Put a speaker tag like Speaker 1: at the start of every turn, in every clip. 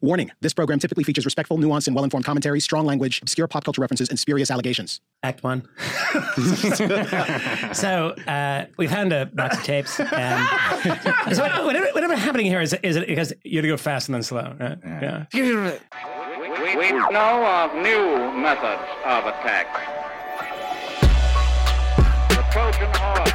Speaker 1: Warning this program typically features respectful, nuanced, and well informed commentary, strong language, obscure pop culture references, and spurious allegations.
Speaker 2: Act one. so uh, we found a box of tapes, and so whatever, whatever happening here is is it because you have to go fast and then slow, right? Yeah.
Speaker 3: We, we know of new methods of attack. The Trojan horse,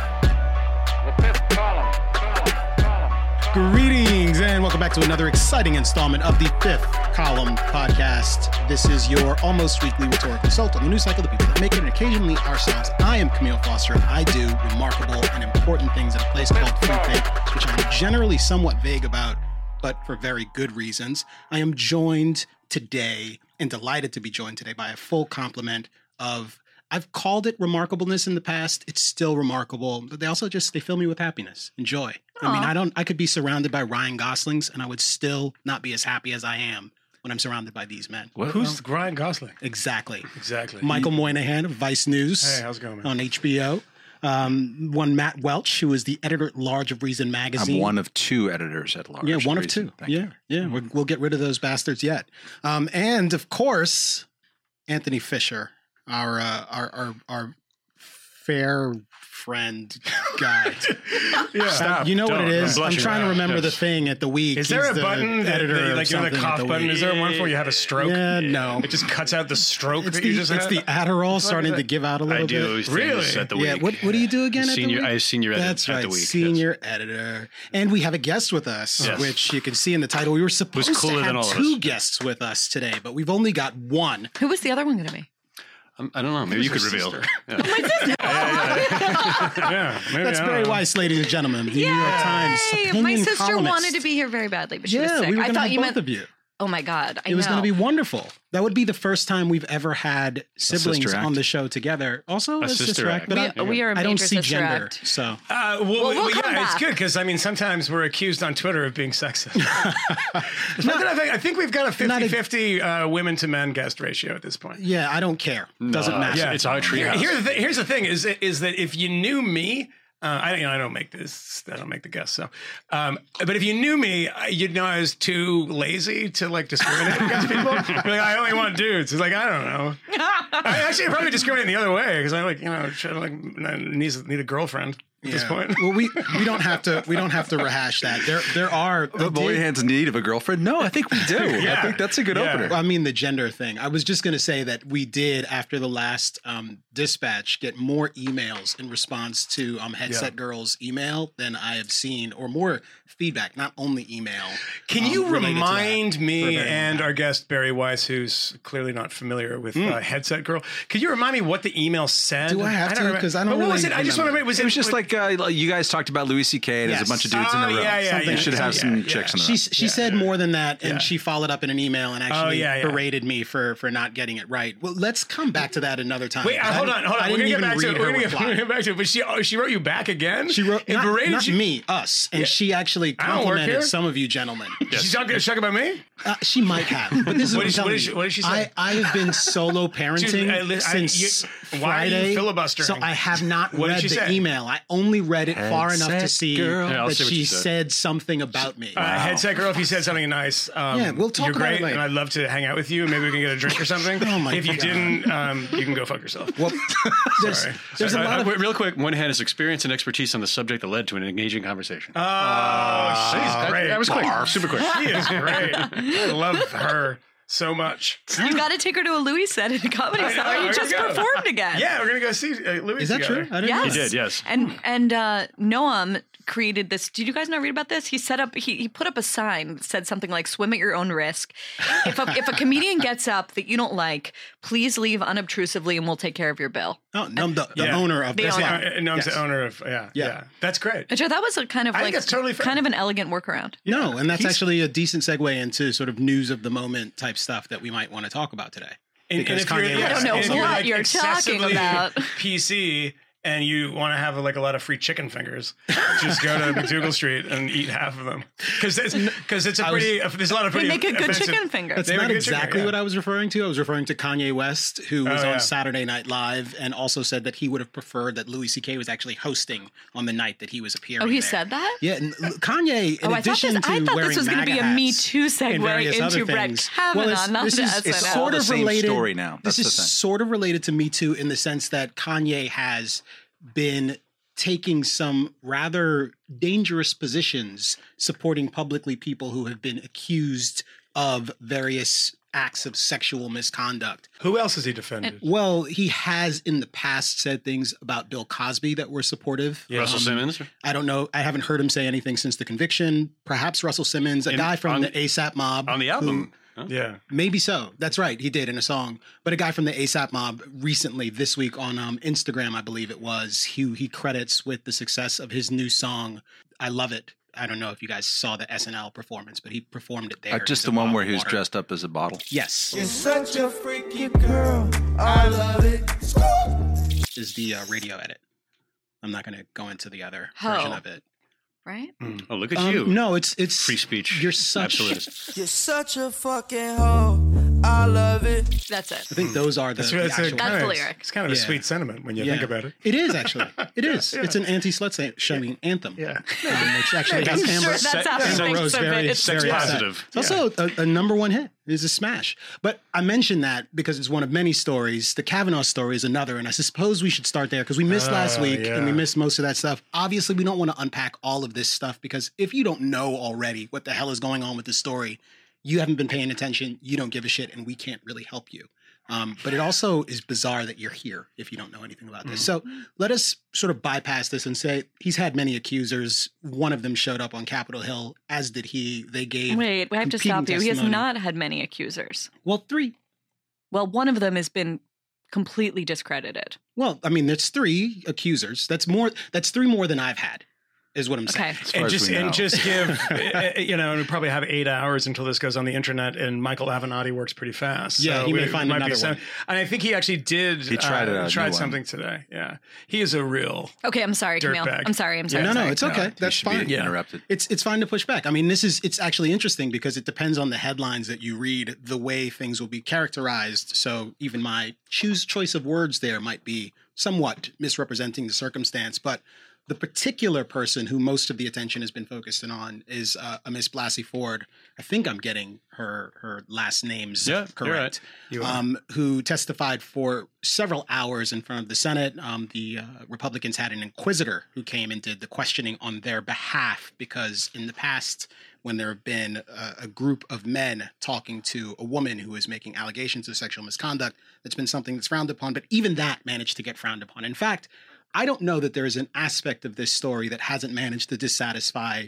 Speaker 3: the fifth column, column, column, column.
Speaker 1: Greetings and welcome back to another exciting installment of the Fifth Column Podcast. This is your almost weekly rhetorical assault on the news cycle, the people that make it, and occasionally ourselves. I am Kmele Foster, and I do remarkable and important things at a place called Freethink which I'm generally somewhat vague about, but for very good reasons. I am joined today and delighted to be joined today by a full complement of I've called it remarkableness in the past. It's still remarkable, but they also just they fill me with happiness and joy. I mean, I don't. I could be surrounded by Ryan Goslings, and I would still not be as happy as I am when I'm surrounded by these men.
Speaker 2: Who's Ryan Gosling?
Speaker 1: Exactly.
Speaker 2: Exactly.
Speaker 1: Michael Moynihan of Vice News.
Speaker 2: Hey, how's it going, man?
Speaker 1: On HBO. Um, one Matt Welch, who is the editor at large of Reason Magazine.
Speaker 4: I'm one of two editors at large.
Speaker 1: Yeah, one of
Speaker 4: Reason.
Speaker 1: two.
Speaker 4: Thank
Speaker 1: yeah,
Speaker 4: you.
Speaker 1: yeah. We're, we'll get rid of those bastards yet. Um, and of course, Anthony Fisher, our uh, our our our fair friend guy.
Speaker 2: yeah.
Speaker 1: you know what
Speaker 2: Don't.
Speaker 1: it is?
Speaker 2: I'm
Speaker 1: I'm
Speaker 2: blushing
Speaker 1: trying to
Speaker 2: now.
Speaker 1: remember the thing at the week.
Speaker 2: Is there
Speaker 1: He's
Speaker 2: a
Speaker 1: the
Speaker 2: button that,
Speaker 1: editor
Speaker 2: that, like you know the
Speaker 1: something
Speaker 2: cough
Speaker 1: the
Speaker 2: button?
Speaker 1: week.
Speaker 2: Is there one for you have a stroke?
Speaker 1: Yeah, no.
Speaker 2: It just cuts out the stroke
Speaker 1: It's
Speaker 2: that
Speaker 1: the,
Speaker 2: you just
Speaker 1: it's
Speaker 2: had.
Speaker 1: the Adderall starting to give out a little
Speaker 5: I do
Speaker 1: bit.
Speaker 2: Really?
Speaker 5: things at the
Speaker 1: Yeah,
Speaker 5: week.
Speaker 1: what what do you do again?
Speaker 5: Senior,
Speaker 1: at the
Speaker 5: I
Speaker 1: week?
Speaker 5: senior edit
Speaker 1: That's
Speaker 5: at
Speaker 1: right,
Speaker 5: the week.
Speaker 1: senior editor, and we have a guest with us,
Speaker 5: Yes.
Speaker 1: which you can see in the title. We were supposed to have two guests with us today, but we've only got one.
Speaker 6: Who was the other one going to be?
Speaker 5: Um, I don't know. Maybe you could reveal. Yeah.
Speaker 2: yeah, maybe,
Speaker 1: That's
Speaker 2: I don't
Speaker 1: very
Speaker 2: know.
Speaker 1: wise, ladies and gentlemen. The New York Times
Speaker 6: Yay!
Speaker 1: opinion
Speaker 6: My sister
Speaker 1: columnist.
Speaker 6: wanted to be here very badly, but she was
Speaker 1: Yeah,
Speaker 6: sick.
Speaker 1: we were
Speaker 6: I
Speaker 1: going to
Speaker 6: thought
Speaker 1: have
Speaker 6: you
Speaker 1: both
Speaker 6: meant.
Speaker 1: of you.
Speaker 6: Oh my god! I
Speaker 1: It was
Speaker 6: know.
Speaker 1: going to be wonderful. That would be the first time we've ever had siblings on the show together. Also, a,
Speaker 5: sister
Speaker 1: sister act,
Speaker 5: act.
Speaker 1: but
Speaker 6: We,
Speaker 1: I,
Speaker 6: we are a
Speaker 1: I don't see gender.
Speaker 6: act.
Speaker 1: So
Speaker 2: Uh, well,
Speaker 6: Well, we'll
Speaker 2: well,
Speaker 6: come
Speaker 2: yeah, it's good because I mean sometimes we're accused on Twitter of being sexist. The fact that I, think, I think we've got a
Speaker 1: Not a-
Speaker 2: 50-50 uh, women to men guest ratio at this point.
Speaker 1: yeah, I don't care. Doesn't matter.
Speaker 5: Yeah, it's our
Speaker 2: Here-
Speaker 5: treehouse.
Speaker 2: here's the thing. Here's the thing: is is that if you knew me, uh, I you know I don't make this. I don't make the guests. So, um, but if you knew me, uh, you'd know I was too lazy to like discriminate against people. You're like I only want dudes. It's like I don't know. I actually probably discriminate the other way because I like you know try like need need a girlfriend at this point.
Speaker 1: well, we we don't have to we don't have to rehash that. There there are.
Speaker 4: The
Speaker 1: boy
Speaker 4: Moynihan's in need of a girlfriend? No, I think we do.
Speaker 2: Yeah.
Speaker 4: I think that's a good
Speaker 2: Yeah.
Speaker 4: opener.
Speaker 1: I mean the gender thing. I was just going to say that we did after the last um, dispatch get more emails in response to um, Headset Girl's email than I have seen, or more feedback, not only email.
Speaker 2: Can
Speaker 1: um,
Speaker 2: you
Speaker 1: related to that
Speaker 2: remind me and our guest Bari Weiss, who's clearly not familiar with uh, Headset Girl, could you remind me what the email said?
Speaker 1: Do I have to?
Speaker 2: remember.
Speaker 1: 'Cause I don't
Speaker 2: But what was it?
Speaker 1: really
Speaker 2: I just want to
Speaker 1: remember.
Speaker 2: remember. Was
Speaker 4: it was just like uh, you guys talked about Louis C.K. and there's
Speaker 1: Yes.
Speaker 4: a bunch of dudes
Speaker 2: Oh,
Speaker 4: in a room.
Speaker 2: yeah, yeah,
Speaker 4: Something
Speaker 2: yeah,
Speaker 4: should have some
Speaker 2: yeah.
Speaker 4: chicks in a row.
Speaker 1: She she said more than that, and she followed up in an email and actually
Speaker 2: Oh, yeah, yeah.
Speaker 1: berated me for for not getting it right. Well, let's come back to that another time.
Speaker 2: Wait, uh, hold on, hold on.
Speaker 1: I
Speaker 2: We're gonna get back to it. We're
Speaker 1: her
Speaker 2: gonna, get, we're gonna get back to it. But she, oh, she wrote you back again.
Speaker 1: She wrote
Speaker 2: and
Speaker 1: not,
Speaker 2: berated
Speaker 1: not
Speaker 2: you.
Speaker 1: me, us, and she actually
Speaker 2: I don't work
Speaker 1: complimented some of you gentlemen.
Speaker 2: She's talking, she's talking about me.
Speaker 1: Uh, she might have, but this is
Speaker 2: What
Speaker 1: what,
Speaker 2: did
Speaker 1: I'm
Speaker 2: she- what
Speaker 1: telling you.
Speaker 2: what did she say?
Speaker 1: I, I have been solo parenting
Speaker 2: I li- I-
Speaker 1: since
Speaker 2: you- why are you
Speaker 1: Friday,
Speaker 2: filibustering?
Speaker 1: so I have not
Speaker 2: What did
Speaker 1: read
Speaker 2: she
Speaker 1: the
Speaker 2: say?
Speaker 1: email. I only read it far enough to
Speaker 4: Headset
Speaker 1: see
Speaker 4: girl.
Speaker 5: Yeah, I'll
Speaker 1: that
Speaker 5: see what
Speaker 1: she
Speaker 5: she said.
Speaker 1: said something about me.
Speaker 2: Uh, headset girl, if you said something nice, um,
Speaker 1: Yeah, we'll talk
Speaker 2: you're
Speaker 1: about it
Speaker 2: great,
Speaker 1: later.
Speaker 2: and I'd love to hang out with you. Maybe we can get a drink or something.
Speaker 1: Oh my
Speaker 2: if you
Speaker 1: God.
Speaker 2: didn't, um, you can go fuck yourself.
Speaker 1: well, there's,
Speaker 2: Sorry.
Speaker 1: there's a
Speaker 5: Uh,
Speaker 1: lot of
Speaker 5: uh, real quick, one hand is experience and expertise on the subject that led to an engaging conversation.
Speaker 2: Oh, she's great.
Speaker 5: that was quick, super quick.
Speaker 2: She is great. I love her so much.
Speaker 6: You got to take her to a Louis set at a comedy
Speaker 2: I know,
Speaker 6: cellar. You
Speaker 2: you
Speaker 6: just
Speaker 2: go.
Speaker 6: performed again.
Speaker 2: Yeah, we're gonna go see uh, Louis.
Speaker 1: is that
Speaker 2: together.
Speaker 1: true? I didn't
Speaker 6: Yes.
Speaker 1: know
Speaker 5: He did, yes.
Speaker 6: And and uh, Noam created this. Did you guys not read about this? He set up. He, he put up a sign that said something like "Swim at your own risk." If a, if a comedian gets up that you don't like, please leave unobtrusively, and we'll take care of your bill.
Speaker 1: Oh, no, the, the
Speaker 2: Yeah.
Speaker 1: owner of
Speaker 6: The
Speaker 1: this.
Speaker 6: owner.
Speaker 2: Uh, no, I'm
Speaker 1: Yes.
Speaker 2: the owner of yeah,
Speaker 1: Yeah.
Speaker 2: yeah, That's great.
Speaker 6: Which I thought was a kind of
Speaker 2: I think
Speaker 6: like
Speaker 2: totally fair.
Speaker 6: kind of an elegant workaround.
Speaker 1: No, and that's
Speaker 2: He's-
Speaker 1: actually a decent segue into sort of news of the moment type stuff that we might want to talk about today.
Speaker 2: And, and
Speaker 1: Because
Speaker 2: if you're,
Speaker 1: Kanye I don't
Speaker 6: know
Speaker 2: and if
Speaker 6: what
Speaker 2: like
Speaker 6: you're talking about.
Speaker 2: PC and you want to have like a lot of free chicken fingers, just go to MacDougal Street and eat half of them because it's because it's a
Speaker 1: I was-
Speaker 2: pretty there's a lot of
Speaker 6: They make a good
Speaker 2: offensive-
Speaker 6: chicken finger.
Speaker 1: That's
Speaker 2: They
Speaker 1: not
Speaker 2: were good chicken,
Speaker 1: exactly
Speaker 2: yeah.
Speaker 1: what I was referring to. I was referring to Kanye West, who was
Speaker 2: Oh, yeah.
Speaker 1: on Saturday Night Live and also said that he would have preferred that Louis C.K. was actually hosting on the night that he was appearing.
Speaker 6: Oh, he
Speaker 1: there.
Speaker 6: said that?
Speaker 1: Yeah, and Kanye. In
Speaker 6: Oh, I thought
Speaker 1: addition
Speaker 6: this.
Speaker 1: to
Speaker 6: I thought
Speaker 1: wearing
Speaker 6: this was going to be a Me
Speaker 1: hats
Speaker 6: Too segue
Speaker 1: various other
Speaker 6: into Brett
Speaker 1: things.
Speaker 6: Kavanaugh,
Speaker 1: Well, it's-
Speaker 6: not
Speaker 1: this is- it's sort of related.
Speaker 4: story now. That's
Speaker 1: this is sort of related to Me Too in the sense that Kanye has been taking some rather dangerous positions supporting publicly people who have been accused of various acts of sexual misconduct.
Speaker 2: Who else has he defended?
Speaker 1: Well, he has in the past said things about Bill Cosby that were supportive.
Speaker 5: Russell
Speaker 1: Um,
Speaker 5: Simmons.
Speaker 1: I don't know. I haven't heard him say anything since the conviction. Perhaps Russell Simmons, a
Speaker 5: In-
Speaker 1: guy from
Speaker 5: on-
Speaker 1: the ASAP mob.
Speaker 5: on the
Speaker 1: who-
Speaker 5: album. Huh?
Speaker 2: yeah.
Speaker 1: Maybe so. That's right. He did in a song. But a guy from the ASAP mob recently, this week on um, Instagram, I believe it was, who he credits with the success of his new song, I Love It. I don't know if you guys saw the SNL performance, but he performed it there.
Speaker 4: Uh, just the one where he was dressed up as a bottle.
Speaker 1: Yes,
Speaker 7: You're such a freaky girl. I love it.
Speaker 1: is the uh, radio edit. I'm not going to go into the other
Speaker 6: Oh.
Speaker 1: version of it.
Speaker 6: Right?
Speaker 5: Oh, look at
Speaker 1: Um,
Speaker 5: you.
Speaker 1: No, it's it's
Speaker 5: Free speech.
Speaker 1: You're such.
Speaker 5: Absolutist.
Speaker 7: You're such a fucking hoe. I love it.
Speaker 6: That's it.
Speaker 1: I think those are the,
Speaker 2: That's,
Speaker 1: the
Speaker 2: that's, a,
Speaker 1: actual.
Speaker 6: That's the lyric.
Speaker 2: It's kind of a
Speaker 1: Yeah.
Speaker 2: sweet sentiment when you
Speaker 1: Yeah.
Speaker 2: think about it.
Speaker 1: It is actually. It is.
Speaker 2: Yeah.
Speaker 1: It's an anti-slut shaming anthem.
Speaker 2: Yeah.
Speaker 1: um, which actually has Amber,
Speaker 6: sure that's
Speaker 5: Sex-
Speaker 6: how he thinks
Speaker 1: Rose
Speaker 6: of
Speaker 1: very,
Speaker 6: it. It's
Speaker 1: very upset.
Speaker 5: positive.
Speaker 1: It's also a, a number one hit. It's a smash. But I mentioned that because it's one of many stories. The Kavanaugh story is another, and I suppose we should start there because we missed last
Speaker 2: Oh,
Speaker 1: week and we
Speaker 2: yeah.
Speaker 1: missed most of that stuff. Obviously, we don't want to unpack all of this stuff because if you don't know already what the hell is going on with the story, you haven't been paying attention. You don't give a shit, and we can't really help you. Um, but it also is bizarre that you're here if you don't know anything about this. So let us sort of bypass this and say he's had many accusers. One of them showed up on Capitol Hill, as did he. They gave
Speaker 6: Wait, we have to
Speaker 1: competing
Speaker 6: stop you. He has not had many accusers.
Speaker 1: well three.
Speaker 6: Well, one of them has been completely discredited.
Speaker 1: Well, I mean, there's three accusers. That's more. That's three more than I've had, is what I'm saying.
Speaker 6: Okay.
Speaker 4: As
Speaker 2: and just and just give uh, you know, and we probably have eight hours until this goes on the internet. And Michael Avenatti works pretty fast.
Speaker 1: Yeah, he may
Speaker 2: we-
Speaker 1: find
Speaker 2: might be
Speaker 1: another
Speaker 2: some-
Speaker 1: one.
Speaker 2: And I think he actually did.
Speaker 4: He tried
Speaker 2: uh,
Speaker 4: a new
Speaker 2: tried
Speaker 4: one.
Speaker 2: something today. Yeah, he is a real.
Speaker 6: Okay, I'm sorry, Kmele.
Speaker 2: Dirtbag.
Speaker 6: I'm sorry. I'm sorry.
Speaker 2: Yeah.
Speaker 1: No, no, it's okay.
Speaker 4: he
Speaker 1: That's fine.
Speaker 2: Yeah.
Speaker 4: interrupted.
Speaker 1: It's it's fine to push back. I mean, this is it's actually interesting because it depends on the headlines that you read, the way things will be characterized. So even my choose choice of words there might be somewhat misrepresenting the circumstance, but the particular person who most of the attention has been focused on is uh, a Miss Blasey Ford. I think I'm getting her her last names
Speaker 5: Yeah, you're right.
Speaker 1: correct. Um, who testified for several hours in front of the Senate. Um, the uh, Republicans had an inquisitor who came and did the questioning on their behalf because in the past, when there have been a, a group of men talking to a woman who is making allegations of sexual misconduct, that's been something that's frowned upon. But even that managed to get frowned upon. In fact, I don't know that there is an aspect of this story that hasn't managed to dissatisfy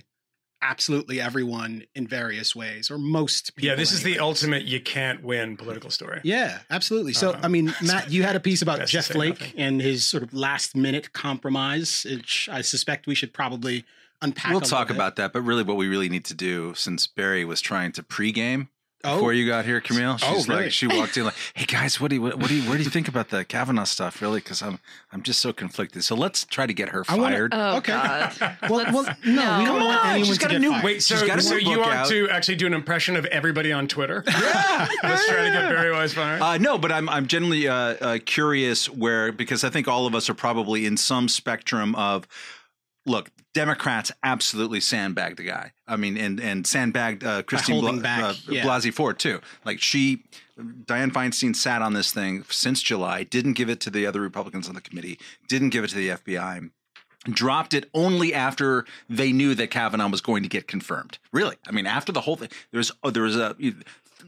Speaker 1: absolutely everyone in various ways, or most people.
Speaker 2: Yeah, this is the ultimate you can't win political story.
Speaker 1: Yeah, absolutely. So,
Speaker 2: Uh,
Speaker 1: I mean, Matt, you had a piece about Jeff
Speaker 2: say
Speaker 1: Flake
Speaker 2: nothing.
Speaker 1: and his sort of last minute compromise, which I suspect we should probably unpack.
Speaker 4: We'll
Speaker 1: a
Speaker 4: talk
Speaker 1: bit.
Speaker 4: about that, but really, what we really need to do, since Bari was trying to pregame
Speaker 1: Oh.
Speaker 4: before you got here, Kmele,
Speaker 1: Oh,
Speaker 4: she's
Speaker 1: really?
Speaker 4: like, she walked in like, "Hey guys, what do you, what, what do you, what do you think about the Kavanaugh stuff? Really? Because I'm, I'm just so conflicted. So let's try to get her
Speaker 1: I wanna-
Speaker 4: fired.
Speaker 6: Oh
Speaker 1: Okay.
Speaker 6: God.
Speaker 1: Well, well, no, we don't
Speaker 6: Come
Speaker 1: want
Speaker 4: on,
Speaker 1: anyone
Speaker 4: she's
Speaker 1: to
Speaker 4: got a
Speaker 1: get
Speaker 4: new-
Speaker 1: fired.
Speaker 2: Wait, so,
Speaker 4: She's got a
Speaker 2: so
Speaker 4: new
Speaker 2: you
Speaker 4: book
Speaker 2: want
Speaker 4: out.
Speaker 2: to actually do an impression of everybody on Twitter? Yeah. Let's try to get Bari Weiss fired.
Speaker 4: Uh, no, but I'm I'm generally uh, uh, curious where because I think all of us are probably in some spectrum of look. Democrats absolutely sandbagged the guy. I mean, and and sandbagged uh, Christine Bla-
Speaker 1: back,
Speaker 4: uh,
Speaker 1: yeah.
Speaker 4: Blasey Ford too. Like she, Dianne Feinstein sat on this thing since July, didn't give it to the other Republicans on the committee, didn't give it to the FBI dropped it only after they knew that Kavanaugh was going to get confirmed. Really, I mean, after the whole thing, there's oh, there was a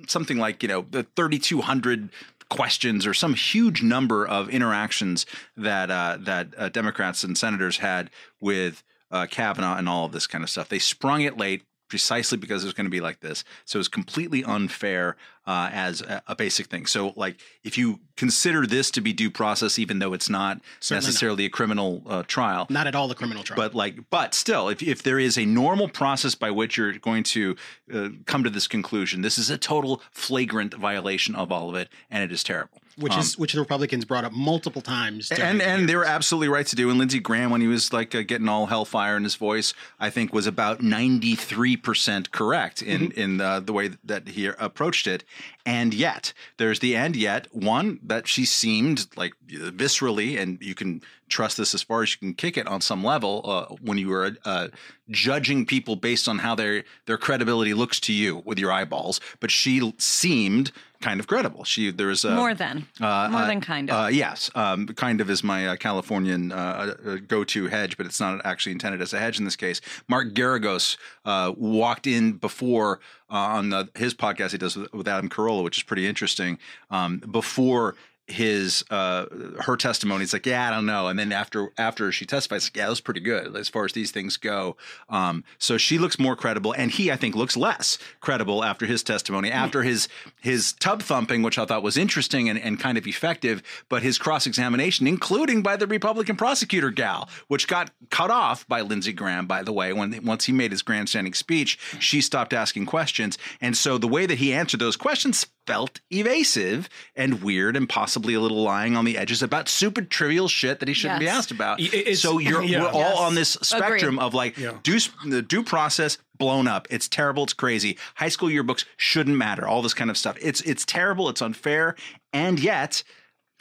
Speaker 4: something like you know the 3,200 questions or some huge number of interactions that uh, that uh, Democrats and senators had with uh, Kavanaugh and all of this kind of stuff. They sprung it late. Precisely because it was going to be like this, so it's completely unfair uh, as a, a basic thing. So, like, if you consider this to be due process, even though it's not
Speaker 1: Certainly not.
Speaker 4: necessarily a criminal uh, trial,
Speaker 1: Not at all a criminal trial.
Speaker 4: but like but still if, if there is a normal process by which you're going to uh, come to this conclusion this is a total flagrant violation of all of it and it is terrible
Speaker 8: which is which the Republicans brought up multiple times.
Speaker 4: and and they were absolutely right to do. And Lindsey Graham, when he was like uh, getting all hellfire in his voice, I think was about ninety three percent correct in in uh, the way that he approached it. And yet, there's the and yet one that she seemed like viscerally, and you can trust this as far as you can kick it on some level uh, when you are uh, judging people based on how their their credibility looks to you with your eyeballs. But she seemed kind of credible. She there is a,
Speaker 6: More than. uh, More than kind of.
Speaker 4: uh, yes, um, kind of is my uh, Californian uh, uh, go-to hedge, but it's not actually intended as a hedge in this case. Mark Geragos uh, walked in before uh, on the, his podcast he does with, with Adam Carolla, which is pretty interesting. Um, before his uh her testimony. It's like yeah i don't know. And then after after she testifies like, yeah that was pretty good as far as these things go. Um so she looks more credible and he i think looks less credible after his testimony after his his tub thumping which i thought was interesting and, and kind of effective but his cross-examination including by the republican prosecutor gal which got cut off by lindsey graham by the way when once he made his grandstanding speech she stopped asking questions. And so the way that he answered those questions felt evasive and weird and possibly a little lying on the edges about stupid trivial shit that he shouldn't be asked about.
Speaker 2: It's-
Speaker 4: so you're
Speaker 2: yeah.
Speaker 4: we're all
Speaker 6: Yes.
Speaker 4: on this spectrum of like
Speaker 2: Yeah.
Speaker 4: due the due process blown up. It's terrible. It's crazy. High school yearbooks shouldn't matter. All this kind of stuff. It's it's terrible. It's unfair. And yet,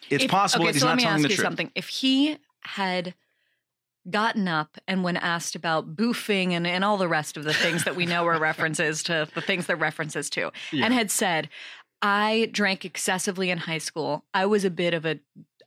Speaker 4: it's
Speaker 6: If-
Speaker 4: possible
Speaker 6: okay,
Speaker 4: that he's
Speaker 6: so
Speaker 4: not
Speaker 6: let me
Speaker 4: telling
Speaker 6: ask
Speaker 4: the
Speaker 6: you
Speaker 4: truth.
Speaker 6: something. If he had gotten up and when asked about boofing and, and all the rest of the things that we know are references to the things they're references to, and had said, I drank excessively in high school. I was a bit of a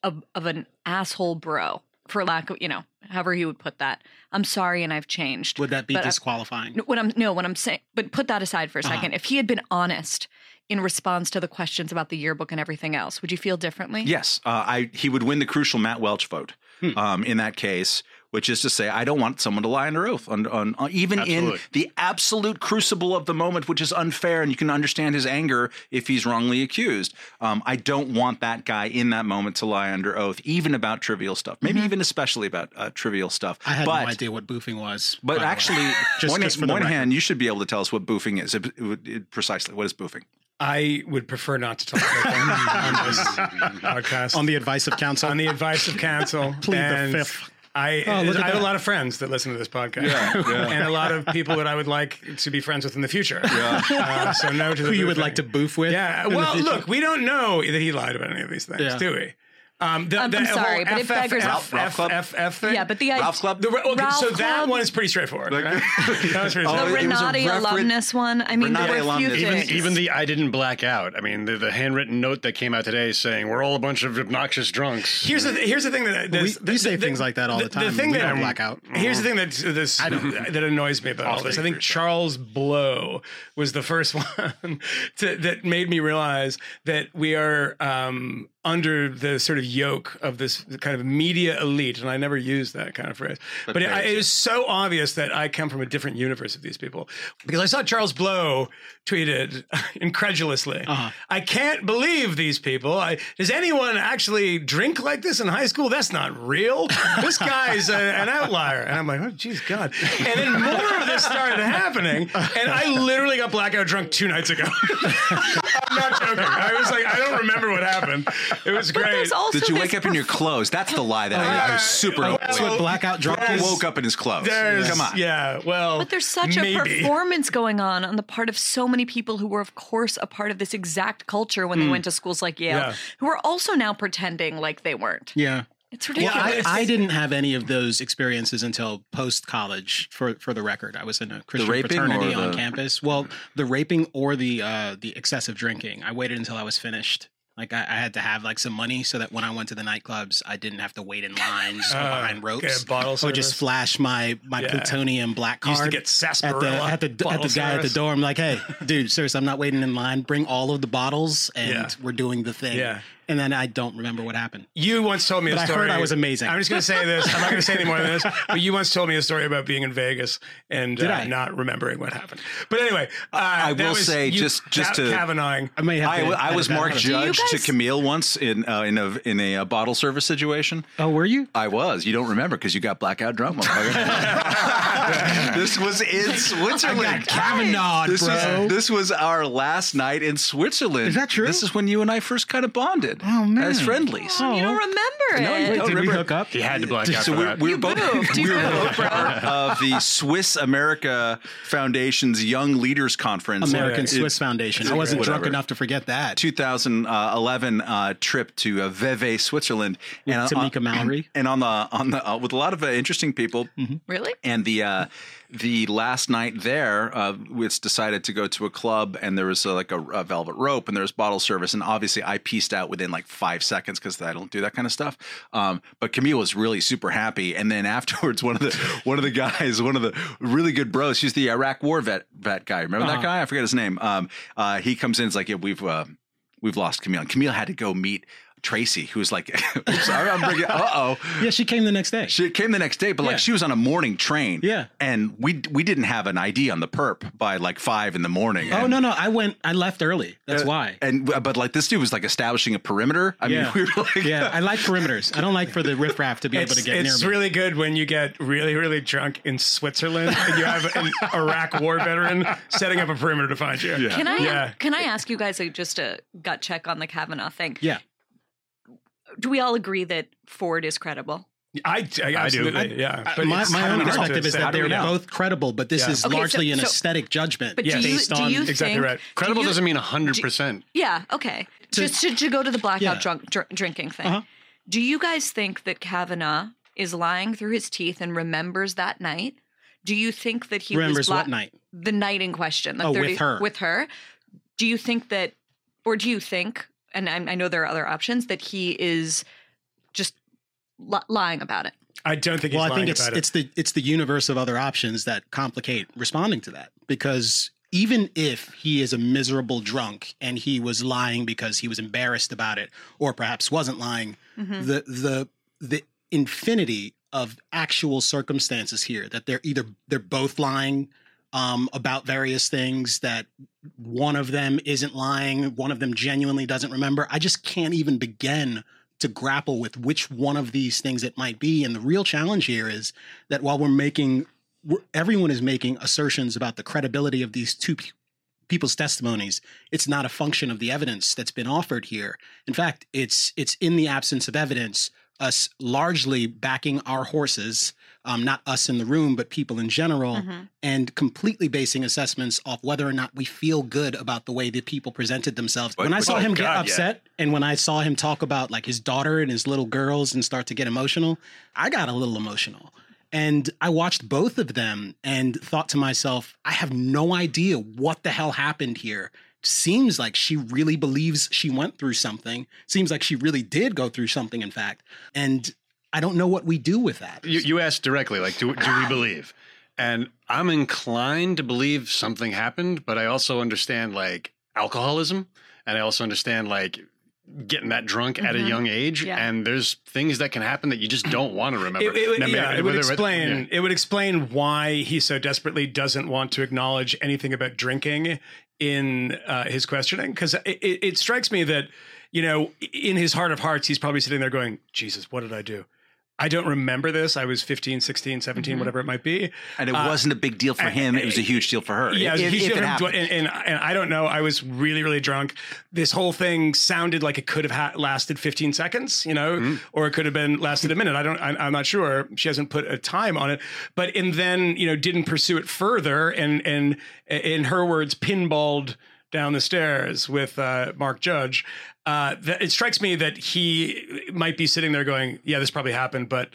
Speaker 6: of, of an asshole bro, for lack of you know, however he would put that. I'm sorry and I've changed.
Speaker 8: would that be
Speaker 6: But I-
Speaker 8: disqualifying?
Speaker 6: No, what I'm no, what I'm saying, but put that aside for a
Speaker 8: Uh-huh.
Speaker 6: 2nd If he had been honest in response to the questions about the yearbook and everything else, would you feel differently?
Speaker 4: Yes, uh, I he would win the crucial Matt Welch vote
Speaker 2: Hmm.
Speaker 4: um, in that case, which is to say, I don't want someone to lie under oath, on, on, on even in the absolute crucible of the moment, which is unfair, and you can understand his anger if he's wrongly accused. Um, I don't want that guy in that moment to lie under oath, even about trivial stuff, maybe even especially about uh, trivial stuff.
Speaker 8: I had
Speaker 4: but,
Speaker 8: no idea what boofing was.
Speaker 4: But actually,
Speaker 8: Just-
Speaker 4: Moynihan,
Speaker 8: just for the
Speaker 4: Moynihan, you should be able to tell us what boofing is. It- it- it- precisely, what is boofing?
Speaker 2: I would prefer not to talk about that on this podcast.
Speaker 8: on the advice of counsel.
Speaker 2: on the advice of counsel.
Speaker 8: Plead the fifth.
Speaker 2: I,
Speaker 8: Oh,
Speaker 2: I have
Speaker 8: that.
Speaker 2: a lot of friends that listen to this podcast, and a lot of people that I would like to be friends with in the future. Uh, so no to the
Speaker 8: who you would
Speaker 2: boofing.
Speaker 8: like to boof with?
Speaker 2: Yeah. Well, look, we don't know that he lied about any of these things,
Speaker 8: Yeah.
Speaker 2: do we? Um, the,
Speaker 6: I'm-
Speaker 2: the
Speaker 6: I'm sorry, but it beggars-
Speaker 2: FFF,
Speaker 4: Ralph Club?
Speaker 2: FFF thing.
Speaker 6: Yeah, but the idea.
Speaker 4: Ralph's Club?
Speaker 2: The, okay,
Speaker 6: Ralph
Speaker 2: so that
Speaker 6: Club?
Speaker 2: one is pretty straightforward. right? that was pretty
Speaker 4: Oh,
Speaker 6: the
Speaker 2: straightforward.
Speaker 4: it was a
Speaker 6: Renate
Speaker 4: refer-
Speaker 6: alumnus one. I mean,
Speaker 4: Renate
Speaker 6: they were
Speaker 4: alumnus.
Speaker 5: Even,
Speaker 6: fugitives.
Speaker 5: even the I didn't black out. I mean, the, the handwritten note that came out today saying we're all a bunch of obnoxious drunks.
Speaker 2: Here's the here's the thing that
Speaker 8: we,
Speaker 2: this,
Speaker 8: we say things like that all the, time.
Speaker 2: The thing
Speaker 8: we
Speaker 2: that
Speaker 8: don't black out.
Speaker 2: Here's the thing that this that annoys me about all this. I think Charles Blow was the first one that made me realize that we are um, under the sort of yoke of this kind of media elite, and I never used that kind of phrase. But, it, I, it is so obvious that I come from a different universe of these people because I saw Charles Blow tweeted incredulously,
Speaker 8: Uh-huh.
Speaker 2: "I can't believe these people. I, does anyone actually drink like this in high school? That's not real. This guy's a, an outlier." And I'm like, "Oh, geez, God!" And then more of this started happening, and I literally got blackout drunk two nights ago. I'm not joking. I was like, I don't remember what happened. It was great.
Speaker 4: Did you wake up in your clothes? That's the lie that I, I was super.
Speaker 2: Oh,
Speaker 8: That's
Speaker 2: well,
Speaker 8: what blackout drunk
Speaker 2: there's-
Speaker 8: is.
Speaker 4: woke up in his clothes.
Speaker 2: There's,
Speaker 4: Come on.
Speaker 2: Yeah, well,
Speaker 6: But there's such a performance going on on the part of so many people who were, of course, a part of this exact culture when they went to schools like Yale,
Speaker 2: Yeah.
Speaker 6: who are also now pretending like they weren't.
Speaker 8: Yeah.
Speaker 6: It's
Speaker 8: Well,
Speaker 6: ridiculous.
Speaker 8: I, I didn't have any of those experiences until post college. For for the record, I was in a Christian fraternity
Speaker 4: or
Speaker 8: on
Speaker 4: the-
Speaker 8: campus. Well, the raping or the uh, the excessive drinking. I waited until I was finished. Like I, I had to have like some money so that when I went to the nightclubs, I didn't have to wait in lines
Speaker 2: Uh,
Speaker 8: behind ropes.
Speaker 2: bottle
Speaker 8: I would just flash my my
Speaker 2: Yeah.
Speaker 8: plutonium black card
Speaker 2: Used to get
Speaker 8: at the at the at the guy at the door. I'm like, hey, dude, seriously, I'm not waiting in line. Bring all of the bottles, and
Speaker 2: Yeah.
Speaker 8: we're doing the thing.
Speaker 2: Yeah.
Speaker 8: And then I don't remember what happened.
Speaker 2: You once told me
Speaker 8: But
Speaker 2: a
Speaker 8: I
Speaker 2: story.
Speaker 8: I heard I was amazing.
Speaker 2: I'm just going to say this. I'm not going to say any more than this. But you once told me a story about being in Vegas and
Speaker 8: Did
Speaker 2: uh,
Speaker 8: I?
Speaker 2: not remembering what happened. But anyway, uh,
Speaker 4: I
Speaker 2: that
Speaker 4: will
Speaker 2: was
Speaker 4: say,
Speaker 2: you
Speaker 4: just- just to-
Speaker 2: Kavanaughing.
Speaker 8: I may have.
Speaker 4: I,
Speaker 8: to
Speaker 4: w- I was
Speaker 8: that
Speaker 4: Mark
Speaker 8: out.
Speaker 6: Do you
Speaker 4: Judge
Speaker 6: guys
Speaker 4: to Kmele once in uh, in a in a, uh bottle service situation.
Speaker 1: Oh, were you?
Speaker 4: I was. You don't remember because you got blackout drunk, motherfucker. this was in Switzerland.
Speaker 1: Kavanaugh,
Speaker 4: This
Speaker 1: bro.
Speaker 4: was this was our last night in Switzerland.
Speaker 1: Is that true?
Speaker 4: This is when you and I first kind of bonded.
Speaker 1: Oh, man.
Speaker 4: as friendlies.
Speaker 6: Oh, you don't remember
Speaker 4: No,
Speaker 6: it.
Speaker 4: you don't
Speaker 1: Did we
Speaker 4: remember.
Speaker 1: hook up?
Speaker 5: He had to black out
Speaker 4: So we're, we're
Speaker 6: You
Speaker 4: both
Speaker 6: moved.
Speaker 4: We were
Speaker 6: moved,
Speaker 4: both
Speaker 6: bro.
Speaker 4: part of the Swiss America Foundation's Young Leaders Conference.
Speaker 1: American
Speaker 4: It-
Speaker 1: Swiss Foundation. I wasn't drunk enough to forget that.
Speaker 4: 2011 uh, trip to uh, Vevey, Switzerland,
Speaker 1: With
Speaker 4: uh,
Speaker 1: Tamika Mallory.
Speaker 4: and on the on the uh, with a lot of uh, interesting people.
Speaker 6: Really?
Speaker 4: And the uh, the last night there, uh, it's decided to go to a club, and there was uh, like a, a velvet rope, and there was bottle service, and obviously I pieced out within like five seconds because I don't do that kind of stuff. Um, but Kmele was really super happy, and then afterwards, one of the one of the guys, one of the really good bros, she's the Iraq War vet vet guy. Remember that guy? I forget his name. Um, uh, he comes in, it's like, yeah, we've uh, we've lost Kmele. And Kmele had to go meet. Tracy, who was like, oops, I'm bringing, uh oh.
Speaker 1: Yeah, she came the next day.
Speaker 4: She came the next day, but
Speaker 1: Yeah.
Speaker 4: like she was on a morning train.
Speaker 1: Yeah.
Speaker 4: And we we didn't have an ID on the perp by like five in the morning.
Speaker 1: Oh
Speaker 4: And-
Speaker 1: no, no, I went. I left early. That's
Speaker 4: uh,
Speaker 1: why.
Speaker 4: And but like this dude was like establishing a perimeter. I
Speaker 1: yeah,
Speaker 4: mean, we were like,
Speaker 1: yeah. I like perimeters. I don't like for the riffraff to be able to get near me.
Speaker 2: it's
Speaker 1: me.
Speaker 2: really good when you get really, really drunk in Switzerland and you have an Iraq war veteran setting up a perimeter to find you.
Speaker 6: Can I
Speaker 2: Yeah.
Speaker 6: can I ask you guys like, just a gut check on the Kavanaugh thing?
Speaker 1: yeah.
Speaker 6: Do we all agree that Ford is credible?
Speaker 2: I, I absolutely, yeah.
Speaker 1: Uh, my
Speaker 2: it's
Speaker 1: my own perspective is that they're both credible, but this
Speaker 2: Yeah.
Speaker 1: is
Speaker 6: Okay, so-
Speaker 1: largely an
Speaker 6: so-
Speaker 1: aesthetic judgment
Speaker 6: But do you
Speaker 1: based
Speaker 6: do
Speaker 1: on.
Speaker 6: you
Speaker 2: Exactly
Speaker 6: think
Speaker 2: right.
Speaker 5: Credible
Speaker 6: do you-
Speaker 5: doesn't mean 100%.
Speaker 6: Yeah, okay. Just to, to go to the blackout
Speaker 1: Yeah.
Speaker 6: drunk dr- drinking thing.
Speaker 1: Uh-huh.
Speaker 6: Do you guys think that Kavanaugh is lying through his teeth and remembers that night? Do you think that he
Speaker 1: remembers
Speaker 6: was bla-
Speaker 1: what night?
Speaker 6: The night in question, the
Speaker 1: Oh, with her.
Speaker 6: With her. Do you think that, or do you think, and I, I know there are other options, that he is just li- lying about it?
Speaker 2: I don't think he's
Speaker 1: Well, I
Speaker 2: lying
Speaker 1: think it's
Speaker 2: about it.
Speaker 1: it's the it's the universe of other options that complicate responding to that because even if he is a miserable drunk and he was lying because he was embarrassed about it or perhaps wasn't lying mm-hmm. the the the infinity of actual circumstances here that they're either they're both lying um, about various things that one of them isn't lying one of them genuinely doesn't remember. I just can't even begin to grapple with which one of these things it might be. And the real challenge here is that while we're making we're, everyone is making assertions about the credibility of these two pe- people's testimonies it's not a function of the evidence that's been offered here. In fact it's it's in the absence of evidence us largely backing our horses um, not us in the room but people in general
Speaker 6: Mm-hmm.
Speaker 1: and completely basing assessments off whether or not we feel good about the way that people presented themselves when i saw him get
Speaker 5: God, yeah.
Speaker 1: upset and when i saw him talk about like his daughter and his little girls and start to get emotional i got a little emotional and I watched both of them and thought to myself, I have no idea what the hell happened here. Seems like she really believes she went through something. Seems like she really did go through something, in fact. And I don't know what we do with that.
Speaker 5: You, you asked directly, like, do, do we believe? And I'm inclined to believe something happened, but I also understand like alcoholism, and I also understand like getting that drunk at a young age.
Speaker 6: Yeah.
Speaker 5: And there's things that can happen that you just don't want to remember.
Speaker 2: It, it would-
Speaker 5: Now,
Speaker 2: yeah,
Speaker 5: maybe-
Speaker 2: it would explain.
Speaker 5: yeah.
Speaker 2: It would explain why he so desperately doesn't want to acknowledge anything about drinking in uh, his questioning. Because it, it, it strikes me that you know, in his heart of hearts, he's probably sitting there going, "Jesus, what did I do? I don't remember this. I was 15, 16, 17,
Speaker 1: Mm-hmm.
Speaker 2: whatever it might be."
Speaker 4: And it
Speaker 2: Uh,
Speaker 4: wasn't a big deal for him. It was a huge deal for her.
Speaker 2: Yeah,
Speaker 4: if,
Speaker 2: he
Speaker 4: if
Speaker 2: should
Speaker 4: it
Speaker 2: have,
Speaker 4: happened.
Speaker 2: and, and, and I don't know. I was really, really drunk. This whole thing sounded like it could have ha- lasted 15 seconds, you know,
Speaker 4: Mm-hmm.
Speaker 2: or it could have been lasted a minute. I don't. I, I'm not sure. She hasn't put a time on it, but and then you know didn't pursue it further, and and in her words, pinballed down the stairs with uh, Mark Judge. Uh, that, it strikes me that he might be sitting there going, "Yeah, this probably happened," but.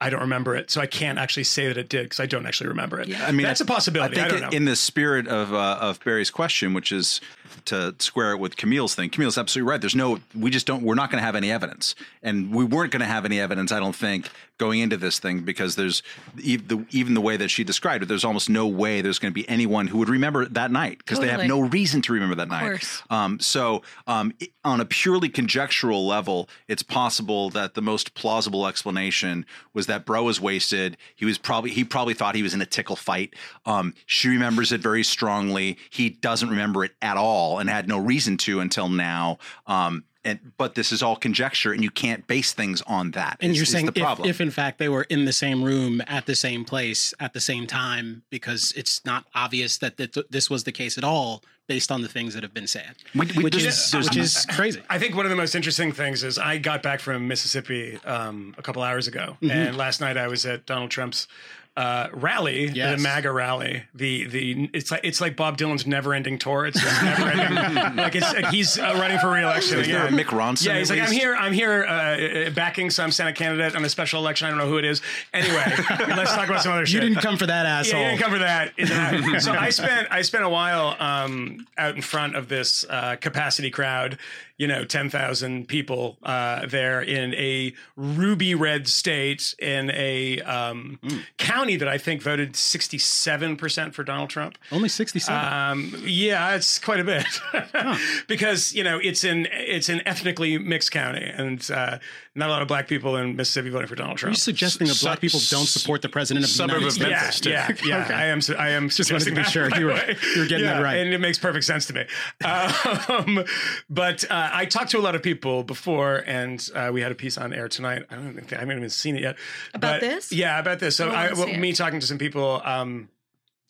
Speaker 2: I don't remember it, so I can't actually say that it did because I don't actually remember it.
Speaker 4: Yeah, I mean,
Speaker 2: that's a possibility. I,
Speaker 4: I think
Speaker 2: don't know.
Speaker 4: in the spirit of uh, of Bari's question, which is to square it with Kmele's thing. Kmele's absolutely right. There's no, we just don't. We're not going to have any evidence, and we weren't going to have any evidence. I don't think going into this thing because there's even the way that she described it. There's almost no way there's going to be anyone who would remember that night because they have no reason to remember that night. Um, so, um, on a purely conjectural level, it's possible that the most plausible explanation was that Bro was wasted. He was probably he probably thought he was in a tickle fight. Um, she remembers it very strongly. He doesn't remember it at all and had no reason to until now. Um, and but this is all conjecture, and you can't base things on that.
Speaker 8: And
Speaker 4: is-
Speaker 8: you're
Speaker 4: is
Speaker 8: saying
Speaker 4: the
Speaker 8: if,
Speaker 4: problem.
Speaker 8: if in fact they were in the same room at the same place at the same time, because it's not obvious that th- this was the case at all, based on the things that have been said,
Speaker 4: We- we-
Speaker 8: which
Speaker 4: there's-
Speaker 8: is which is crazy.
Speaker 2: I think one of the most interesting things is I got back from Mississippi um, a couple hours ago, and last night I was at Donald Trump's uh, rally,
Speaker 8: Yes.
Speaker 2: the MAGA rally. The the it's like it's like Bob Dylan's never-ending tour. It's just never-ending. like it's like he's uh, running for re-election.
Speaker 4: Is there a. Mick Ronson
Speaker 2: Yeah, he's
Speaker 4: at
Speaker 2: like, I'm here. I'm here uh, backing some Senate candidate on a special election. I don't know who it is. Anyway, let's talk about some other shit.
Speaker 8: You didn't come for that asshole.
Speaker 2: Yeah, you didn't cover that. Is that- so I spent I spent a while um, out in front of this uh, capacity crowd. You know, ten thousand people uh, there in a ruby red state in a um, county that I think voted sixty seven percent for Donald Trump.
Speaker 8: Only sixty-seven.
Speaker 2: Um, yeah, it's quite a bit because you know it's in it's an ethnically mixed county and uh, not a lot of black people in Mississippi voting for Donald Trump.
Speaker 8: Are
Speaker 2: Trump.
Speaker 8: you suggesting that black people don't support the president of the
Speaker 5: Suburb
Speaker 8: United
Speaker 5: of
Speaker 8: States?
Speaker 2: Yeah,
Speaker 5: Memphis, too.
Speaker 2: yeah, yeah.
Speaker 8: Okay.
Speaker 2: I am. I am
Speaker 8: Just wanted to be sure you
Speaker 2: the
Speaker 8: were- you were getting
Speaker 2: yeah,
Speaker 8: that right.
Speaker 2: and it makes perfect sense to me. Um, but uh, I talked to a lot of people before, and uh, we had a piece on air tonight. I don't think I haven't even seen it yet.
Speaker 6: About
Speaker 2: But-
Speaker 6: this?
Speaker 2: Yeah, about this. So
Speaker 6: I
Speaker 2: I, well, me talking to some people. Um,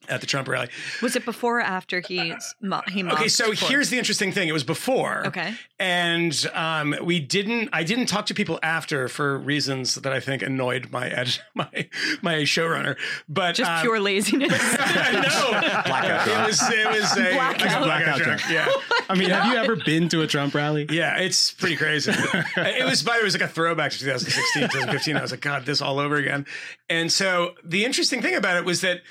Speaker 2: at the Trump rally.
Speaker 6: Was it before or after he mo- he mocked?
Speaker 2: Okay, so
Speaker 6: Ford?
Speaker 2: here's the interesting thing. It was before.
Speaker 6: Okay.
Speaker 2: And um, we didn't. I didn't talk to people after for reasons that I think annoyed my ed, my my showrunner. But
Speaker 6: just
Speaker 2: um,
Speaker 6: pure laziness.
Speaker 2: no,
Speaker 4: Blackout
Speaker 2: it was it was a
Speaker 6: Blackout.
Speaker 2: I got
Speaker 8: Blackout
Speaker 2: drunk.
Speaker 8: drunk.
Speaker 2: Yeah,
Speaker 8: I mean, have you ever been to a Trump rally?
Speaker 2: yeah, it's pretty crazy. it was by the way, it was like a throwback to 2016, 2015. I was like, God, this all over again. And so the interesting thing about it was that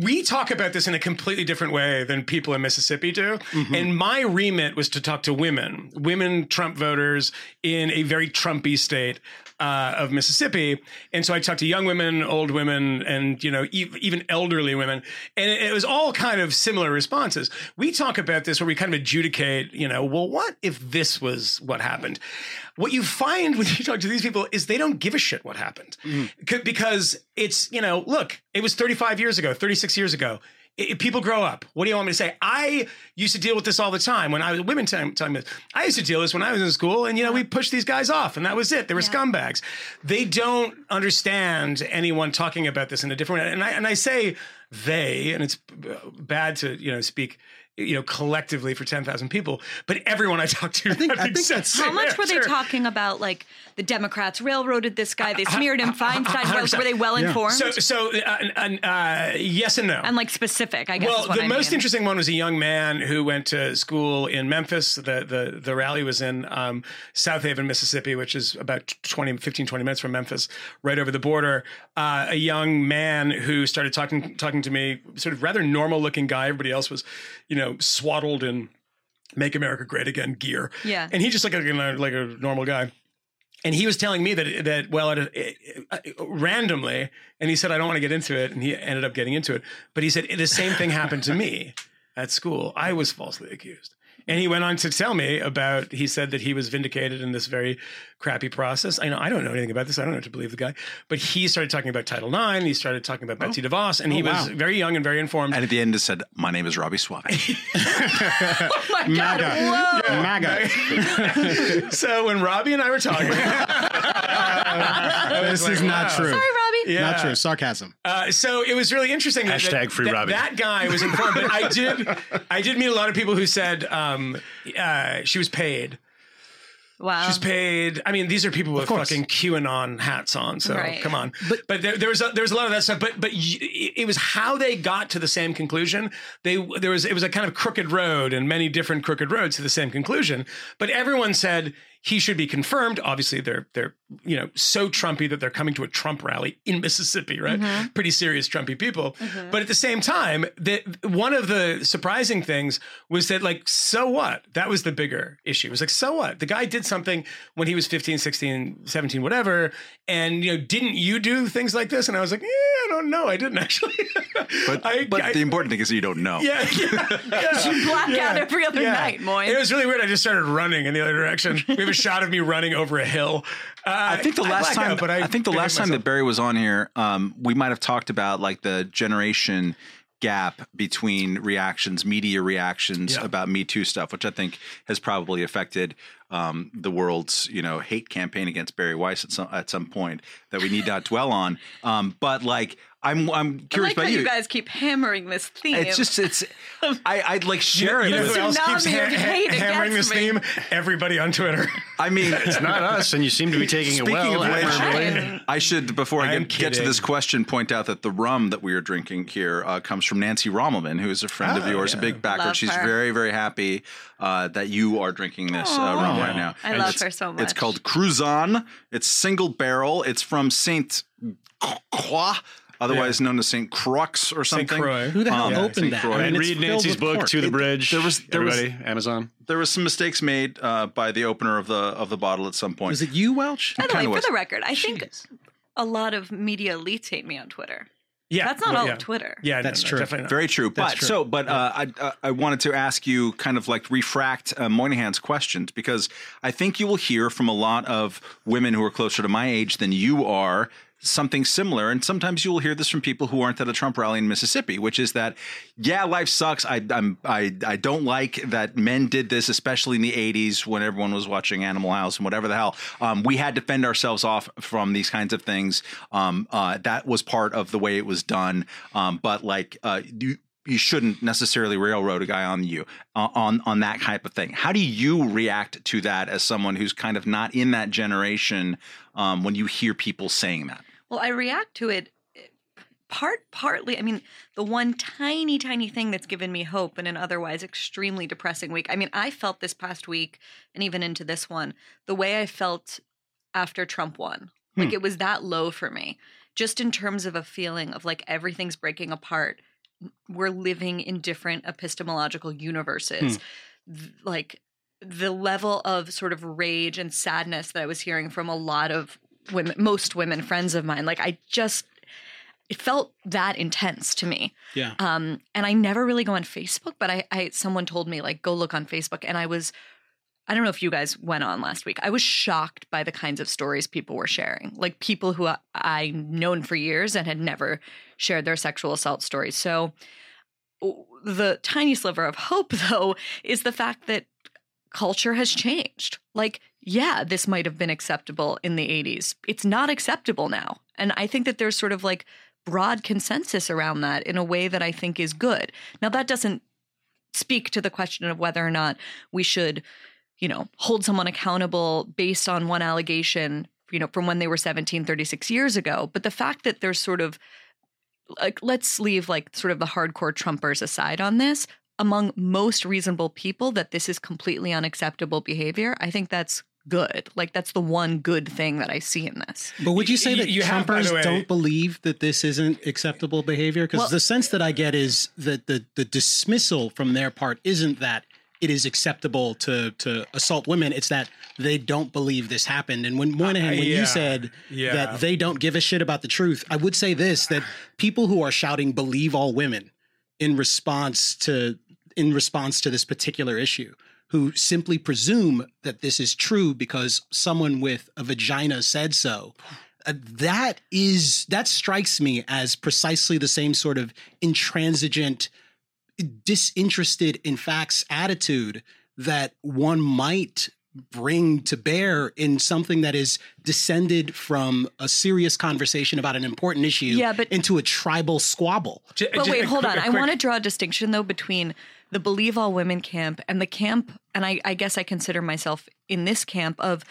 Speaker 2: we talk about this in a completely different way than people in Mississippi do. And my remit was to talk to women, women Trump voters in a very Trumpy state uh, of Mississippi. And so I talked to young women, old women, and you know e- even elderly women, and it, it was all kind of similar responses. We talk about this where we kind of adjudicate, you know, well, what if this was what happened? What you find when you talk to these people is they don't give a shit what happened mm-hmm. C- because it's you know, look, it was 35 years ago, 36 years ago. People grow up. What do you want me to say? I used to deal with this all the time when I was women telling telling me this. I used to deal with this when I was in school, and you know we pushed these guys off, and that was it. They were scumbags. They don't understand anyone talking about this in a different way. And I and I say they, and it's bad to you know speak you know collectively for ten thousand people, but everyone I talked to, I
Speaker 8: think- I think that's-
Speaker 6: How much were they talking about? Like the Democrats railroaded this guy, they smeared him. Feinstein. Were, were they well informed?
Speaker 2: So, so uh, uh, uh, yes and no.
Speaker 6: and like specific, I guess.
Speaker 2: Well,
Speaker 6: is what
Speaker 2: the
Speaker 6: I
Speaker 2: most
Speaker 6: mean.
Speaker 2: interesting one was a young man who went to school in Memphis. The the, the rally was in um, Southaven, Mississippi, which is about 20, 15, 20 minutes from Memphis, right over the border. Uh, a young man who started talking talking to me, sort of rather normal looking guy. Everybody else was, you know, swaddled in "Make America Great Again" gear.
Speaker 6: Yeah.
Speaker 2: and he just looked like a, like a normal guy. And he was telling me that that well, it, it, it- randomly, and he said I don't want to get into it, and he ended up getting into it. But he said the same thing happened to me at school. I was falsely accused, and he went on to tell me about. He said that he was vindicated in this very crappy process. I know I don't know anything about this. I don't know to believe the guy, but he started talking about Title IX. He started talking about Betsy oh. DeVos, and he
Speaker 8: Oh,
Speaker 2: was
Speaker 8: wow.
Speaker 2: very young and very informed.
Speaker 4: And at the end, it said, "My name is Robby Soave."
Speaker 6: Oh my God.
Speaker 8: MAGA.
Speaker 6: Whoa.
Speaker 8: MAGA.
Speaker 2: so when Robby and I were talking,
Speaker 8: this is not true.
Speaker 6: Sorry, Robby.
Speaker 2: Yeah.
Speaker 8: Not true. Sarcasm.
Speaker 2: Uh, so it was really interesting. That,
Speaker 5: Hashtag
Speaker 2: that,
Speaker 5: free
Speaker 2: that,
Speaker 5: Robby.
Speaker 2: that guy was informed, but I did, I did meet a lot of people who said um, uh, she was paid.
Speaker 6: Wow.
Speaker 2: She's paid. I mean, these are people with fucking QAnon hats on. So
Speaker 6: Right.
Speaker 2: come on. But but there, there was a, there was a lot of that stuff. But but y- it was how they got to the same conclusion. They there was it was a kind of crooked road and many different crooked roads to the same conclusion. But everyone said he should be confirmed. Obviously, they're they're you know so Trumpy that they're coming to a Trump rally in Mississippi, right? Pretty serious Trumpy people. But at the same time, that one of the surprising things was that like so what? That was the bigger issue. It was like so what? The guy did something when he was 15, 16, 17, whatever, and you know didn't you do things like this? And I was like, eh, I don't know, I didn't actually.
Speaker 4: But
Speaker 2: I,
Speaker 4: but
Speaker 2: I-
Speaker 4: the important thing is you don't know.
Speaker 2: yeah, yeah, yeah.
Speaker 6: You black out every other night, Moy.
Speaker 2: It was really weird. I just started running in the other direction. We have a shot of me running over a hill. Uh,
Speaker 4: I think the last time,
Speaker 2: out, but
Speaker 4: I,
Speaker 2: I,
Speaker 4: think the last time
Speaker 2: myself.
Speaker 4: that Bari was on here, um, we might have talked about like the generation gap between reactions, media reactions
Speaker 2: Yeah.
Speaker 4: about Me Too stuff, which I think has probably affected um, the world's you know hate campaign against Bari Weiss at some at some point that we need not dwell on. Um, but like, I'm I'm
Speaker 6: I
Speaker 4: curious
Speaker 6: like
Speaker 4: about
Speaker 6: you guys keep hammering this theme.
Speaker 4: It's just it's I I'd like share
Speaker 2: You
Speaker 4: it.
Speaker 2: know who else keeps ha- ha- hammering this
Speaker 6: me.
Speaker 2: theme? Everybody on Twitter.
Speaker 4: I mean,
Speaker 5: It's not us, and you seem to be taking it
Speaker 4: Speaking
Speaker 5: well.
Speaker 4: of which- I should, before I get, get to this question, point out that the rum that we are drinking here uh, comes from Nancy Rommelmann, who is a friend of
Speaker 2: Oh,
Speaker 4: yours, a big backer.
Speaker 6: Love
Speaker 4: She's
Speaker 6: her.
Speaker 4: very, very happy uh, that you are drinking this uh, rum right now.
Speaker 6: I
Speaker 4: And
Speaker 6: love
Speaker 4: it's-
Speaker 6: her so much.
Speaker 4: It's called Cruzan. It's single barrel. It's from Saint Croix, otherwise known as Saint Crux or
Speaker 2: Saint
Speaker 4: something.
Speaker 2: Croix.
Speaker 1: Who the hell
Speaker 4: Um,
Speaker 1: opened
Speaker 4: Saint
Speaker 1: that?
Speaker 4: Croix.
Speaker 1: I mean,
Speaker 5: and
Speaker 1: it's
Speaker 5: read
Speaker 1: filled
Speaker 5: Nancy's
Speaker 1: with
Speaker 5: book
Speaker 1: cork.
Speaker 5: to the
Speaker 1: It-
Speaker 5: bridge.
Speaker 4: there was- there was-
Speaker 5: everybody Amazon.
Speaker 4: There was some mistakes made uh, by the opener of the of the bottle at some point.
Speaker 1: Was it you, Welch?
Speaker 6: By the way,
Speaker 4: kinda
Speaker 6: for
Speaker 4: was.
Speaker 6: the record, I think a lot of media elites hate me on Twitter.
Speaker 2: Yeah,
Speaker 6: That's not
Speaker 2: well,
Speaker 6: all
Speaker 2: yeah.
Speaker 6: of Twitter.
Speaker 2: Yeah, no,
Speaker 1: That's
Speaker 2: no,
Speaker 1: true.
Speaker 2: Definitely not.
Speaker 4: Very true.
Speaker 1: That's
Speaker 4: but
Speaker 1: true.
Speaker 4: so, but uh, I, uh, I wanted to ask you kind of like refract uh, Moynihan's questions because I think you will hear from a lot of women who are closer to my age than you are something similar. And sometimes you will hear this from people who aren't at a Trump rally in Mississippi, which is that, yeah, life sucks. I, I'm, I, I don't like that men did this, especially in the 80s when everyone was watching Animal House and whatever the hell. Um, we had to fend ourselves off from these kinds of things. Um, uh, that was part of the way it was done. Um, but like, uh, you, you shouldn't necessarily railroad a guy on you uh, on on that type of thing. How do you react to that as someone who's kind of not in that generation um, when you hear people saying that?
Speaker 6: Well, I react to it eh, part partly. I mean, the one tiny, tiny thing that's given me hope in an otherwise extremely depressing week. I mean, I felt this past week and even into this one, the way I felt after Trump won. Like it was that low for me, just in terms of a feeling of like everything's breaking apart. We're living in different epistemological universes. Th- Like the level of sort of rage and sadness that I was hearing from a lot of women, most women friends of mine, like I just, it felt that intense to me.
Speaker 1: Yeah.
Speaker 6: Um, and I never really go on Facebook, but I, I, someone told me like, go look on Facebook. And I was, I don't know if you guys went on last week. I was shocked by the kinds of stories people were sharing, like people who I, I known for years and had never shared their sexual assault stories. So the tiny sliver of hope, though, is the fact that culture has changed. Like, yeah, this might have been acceptable in the 80s. It's not acceptable now. And I think that there's sort of like broad consensus around that in a way that I think is good. Now, that doesn't speak to the question of whether or not we should, you know, hold someone accountable based on one allegation, you know, from when they were 17, 36 years ago. But the fact that there's sort of like, let's leave like sort of the hardcore Trumpers aside on this. Among most reasonable people, that this is completely unacceptable behavior. I think that's good. Like, that's the one good thing that I see in this.
Speaker 1: But would you say that
Speaker 2: you have,
Speaker 1: Trumpers
Speaker 2: the way-
Speaker 1: don't believe that this isn't acceptable behavior? Because
Speaker 6: Well-
Speaker 1: the sense that I get is that the the dismissal from their part isn't that it is acceptable to to assault women. It's that they don't believe this happened. And when Moynihan, when
Speaker 2: yeah.
Speaker 1: you said
Speaker 2: Yeah.
Speaker 1: that they don't give a shit about the truth, I would say this: that people who are shouting "believe all women" in response to in response to this particular issue who simply presume that this is true because someone with a vagina said so uh, that is that strikes me as precisely the same sort of intransigent disinterested in facts attitude that one might bring to bear in something that is descended from a serious conversation about an important issue
Speaker 6: Yeah, but-
Speaker 1: into a tribal squabble
Speaker 2: J-
Speaker 6: But wait, hold
Speaker 2: quick-
Speaker 6: on.
Speaker 2: a
Speaker 6: I
Speaker 2: quick-
Speaker 6: want to draw a distinction though between the believe all women camp and the camp, and I, I guess I consider myself in this camp of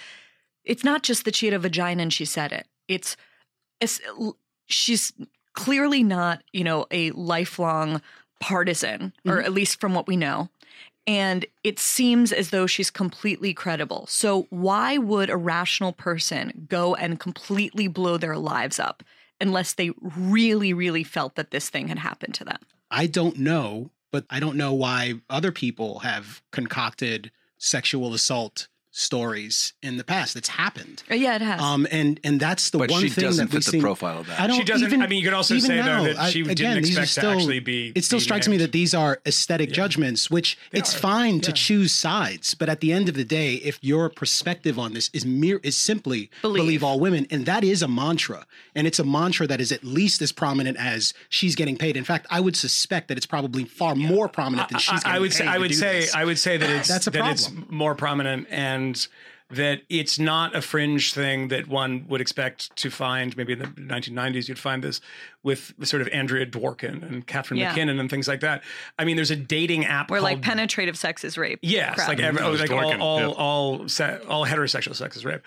Speaker 6: it's not just that she had a vagina and she said it. It's, it's she's clearly not, you know, a lifelong partisan, or mm-hmm. at least from what we know. And it seems as though she's completely credible. So, why would a rational person go and completely blow their lives up unless they really, really felt that this thing had happened to them?
Speaker 1: I don't know, but I don't know why other people have concocted sexual assault stories in the past. It's happened.
Speaker 6: Uh, yeah, it has.
Speaker 1: Um, and and that's the
Speaker 4: But
Speaker 1: one
Speaker 4: she
Speaker 1: thing
Speaker 4: doesn't
Speaker 1: that we
Speaker 4: fit the profile of that.
Speaker 1: I don't
Speaker 2: She doesn't-
Speaker 1: Even,
Speaker 2: I mean, you could also
Speaker 1: even
Speaker 2: say, though,
Speaker 1: now,
Speaker 2: that
Speaker 1: I-
Speaker 2: she didn't
Speaker 1: again, these
Speaker 2: to
Speaker 1: still-
Speaker 2: actually be-
Speaker 1: It still
Speaker 2: be
Speaker 1: strikes me that these are aesthetic judgments, which it's
Speaker 2: are.
Speaker 1: fine to choose sides, but at the end of the day, if your perspective on this is mere is simply
Speaker 6: Believe.
Speaker 1: believe all women, and that is a mantra, and it's a mantra that is at least as prominent as she's getting paid. In fact, I would suspect that it's probably far more prominent than she's.
Speaker 2: I, I
Speaker 1: getting
Speaker 2: would
Speaker 1: paid
Speaker 2: say I would say
Speaker 1: this.
Speaker 2: I would say that it's
Speaker 1: That's a
Speaker 2: that it's
Speaker 1: problem.
Speaker 2: more prominent and that it's not a fringe thing that one would expect to find. Maybe in the 1990s, you'd find this with sort of Andrea Dworkin and Catherine
Speaker 6: Yeah.
Speaker 2: MacKinnon and things like that. I mean, there's a dating app
Speaker 6: Where like penetrative sex is rape.
Speaker 2: Yes,
Speaker 6: crowd.
Speaker 2: like every, oh, like all all
Speaker 5: yeah.
Speaker 2: all, se- all heterosexual sex is rape.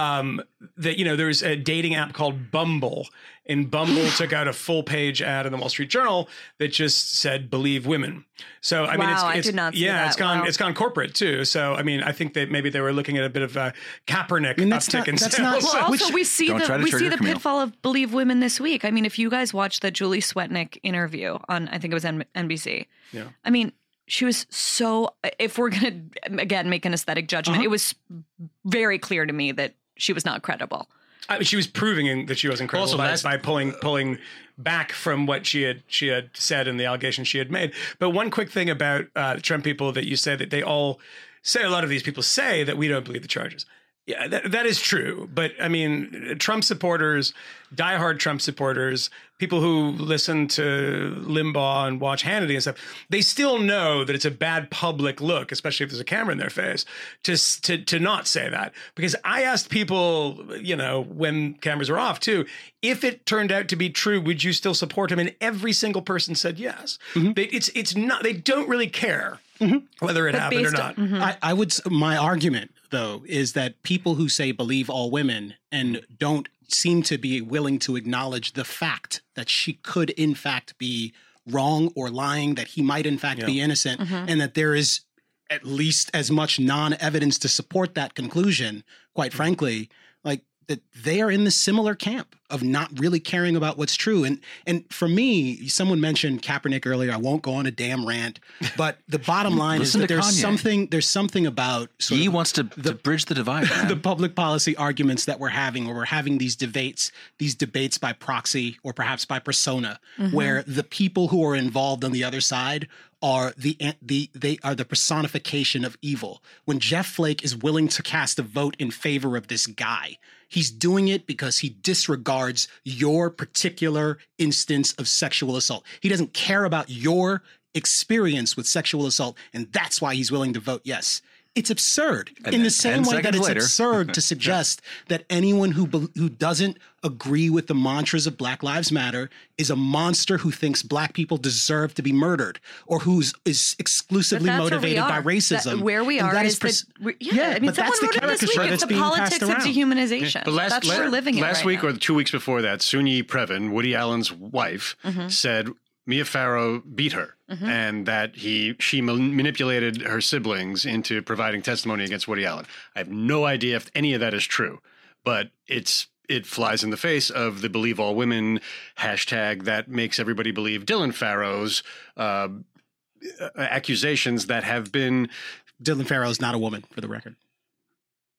Speaker 2: Um, that you know, there's a dating app called Bumble, and Bumble took out a full page ad in the Wall Street Journal that just said "Believe women." So I mean, it's,
Speaker 6: Wow, I
Speaker 2: it's
Speaker 6: did not see
Speaker 2: yeah,
Speaker 6: that.
Speaker 2: it's gone
Speaker 6: Wow.
Speaker 2: it's gone corporate too. So I mean, I think that maybe they were looking at a bit of a Kaepernick
Speaker 1: mean, that's
Speaker 2: uptick
Speaker 1: not-
Speaker 2: in
Speaker 1: that's
Speaker 2: sales.
Speaker 1: not-
Speaker 6: Well,
Speaker 1: Which-
Speaker 6: also we see the we see the
Speaker 4: Kmele.
Speaker 6: pitfall of believe women this week. I mean, if you guys watched the Julie Swetnick interview on, I think it was N- NBC.
Speaker 2: Yeah.
Speaker 6: I mean, she was so. If we're gonna again make an aesthetic judgment,
Speaker 2: Uh-huh.
Speaker 6: it was very clear to me that she was not credible.
Speaker 2: I mean, she was proving that she was incredible
Speaker 5: Also,
Speaker 2: by,
Speaker 5: that's-
Speaker 2: by pulling pulling back from what she had she had said and the allegations she had made. But one quick thing about uh, Trump people that you said that they all say a lot of these people say that we don't believe the charges. Yeah, that, that is true. But I mean, Trump supporters, diehard Trump supporters, people who listen to Limbaugh and watch Hannity and stuff, they still know that it's a bad public look, especially if there's a camera in their face, to to to not say that. Because I asked people, you know, when cameras were off too, if it turned out to be true, would you still support him? And every single person said yes. Mm-hmm. They, it's it's not. They don't really care Mm-hmm. whether it happened or not.
Speaker 6: on-
Speaker 1: I, I would. My argument, though, is that people who say believe all women and don't seem to be willing to acknowledge the fact that she could, in fact, be wrong or lying, that he might, in fact, be innocent, and that there is at least as much non-evidence to support that conclusion. Quite mm-hmm. frankly, like that, they are in the similar camp of not really caring about what's true. And and for me, someone mentioned Kaepernick earlier. I won't go on a damn rant, but the bottom line is that there's
Speaker 4: Kanye.
Speaker 1: something there's something about sort
Speaker 4: He
Speaker 1: of
Speaker 4: wants to, to bridge the divide. man.
Speaker 1: the public policy arguments that we're having, or we're having these debates, these debates by proxy or perhaps by persona, mm-hmm. where the people who are involved on the other side are the the they are the personification of evil. When Jeff Flake is willing to cast a vote in favor of this guy, he's doing it because he disregards your particular instance of sexual assault. He doesn't care about your experience with sexual assault, and that's why he's willing to vote yes. It's absurd.
Speaker 4: And
Speaker 1: in the same way that it's
Speaker 4: later-
Speaker 1: absurd to suggest that anyone who bel- who doesn't agree with the mantras of Black Lives Matter is a monster who thinks black people deserve to be murdered or who's is exclusively
Speaker 6: But that's where we
Speaker 1: motivated by racism.
Speaker 6: That- where we
Speaker 1: And
Speaker 6: are
Speaker 1: that
Speaker 6: is,
Speaker 1: pers-
Speaker 6: that we, yeah, I mean,
Speaker 1: but
Speaker 6: someone
Speaker 1: that's the
Speaker 6: wrote it this week.
Speaker 1: caricature
Speaker 6: It's
Speaker 1: that's
Speaker 6: the
Speaker 1: being
Speaker 6: politics
Speaker 1: passed
Speaker 6: of
Speaker 1: around.
Speaker 6: dehumanization.
Speaker 5: But last,
Speaker 6: That's
Speaker 5: la-
Speaker 6: what we're living in
Speaker 5: last
Speaker 6: right
Speaker 5: week
Speaker 6: now.
Speaker 5: or two weeks before that, Soon-Yi Previn, Woody Allen's wife,
Speaker 6: Mm-hmm.
Speaker 5: said Mia Farrow beat her, and that he she ma- manipulated her siblings into providing testimony against Woody Allen. I have no idea if any of that is true, but it's it flies in the face of the believe all women hashtag that makes everybody believe Dylan Farrow's uh, accusations that have been
Speaker 1: Dylan Farrow is not a woman, for the record.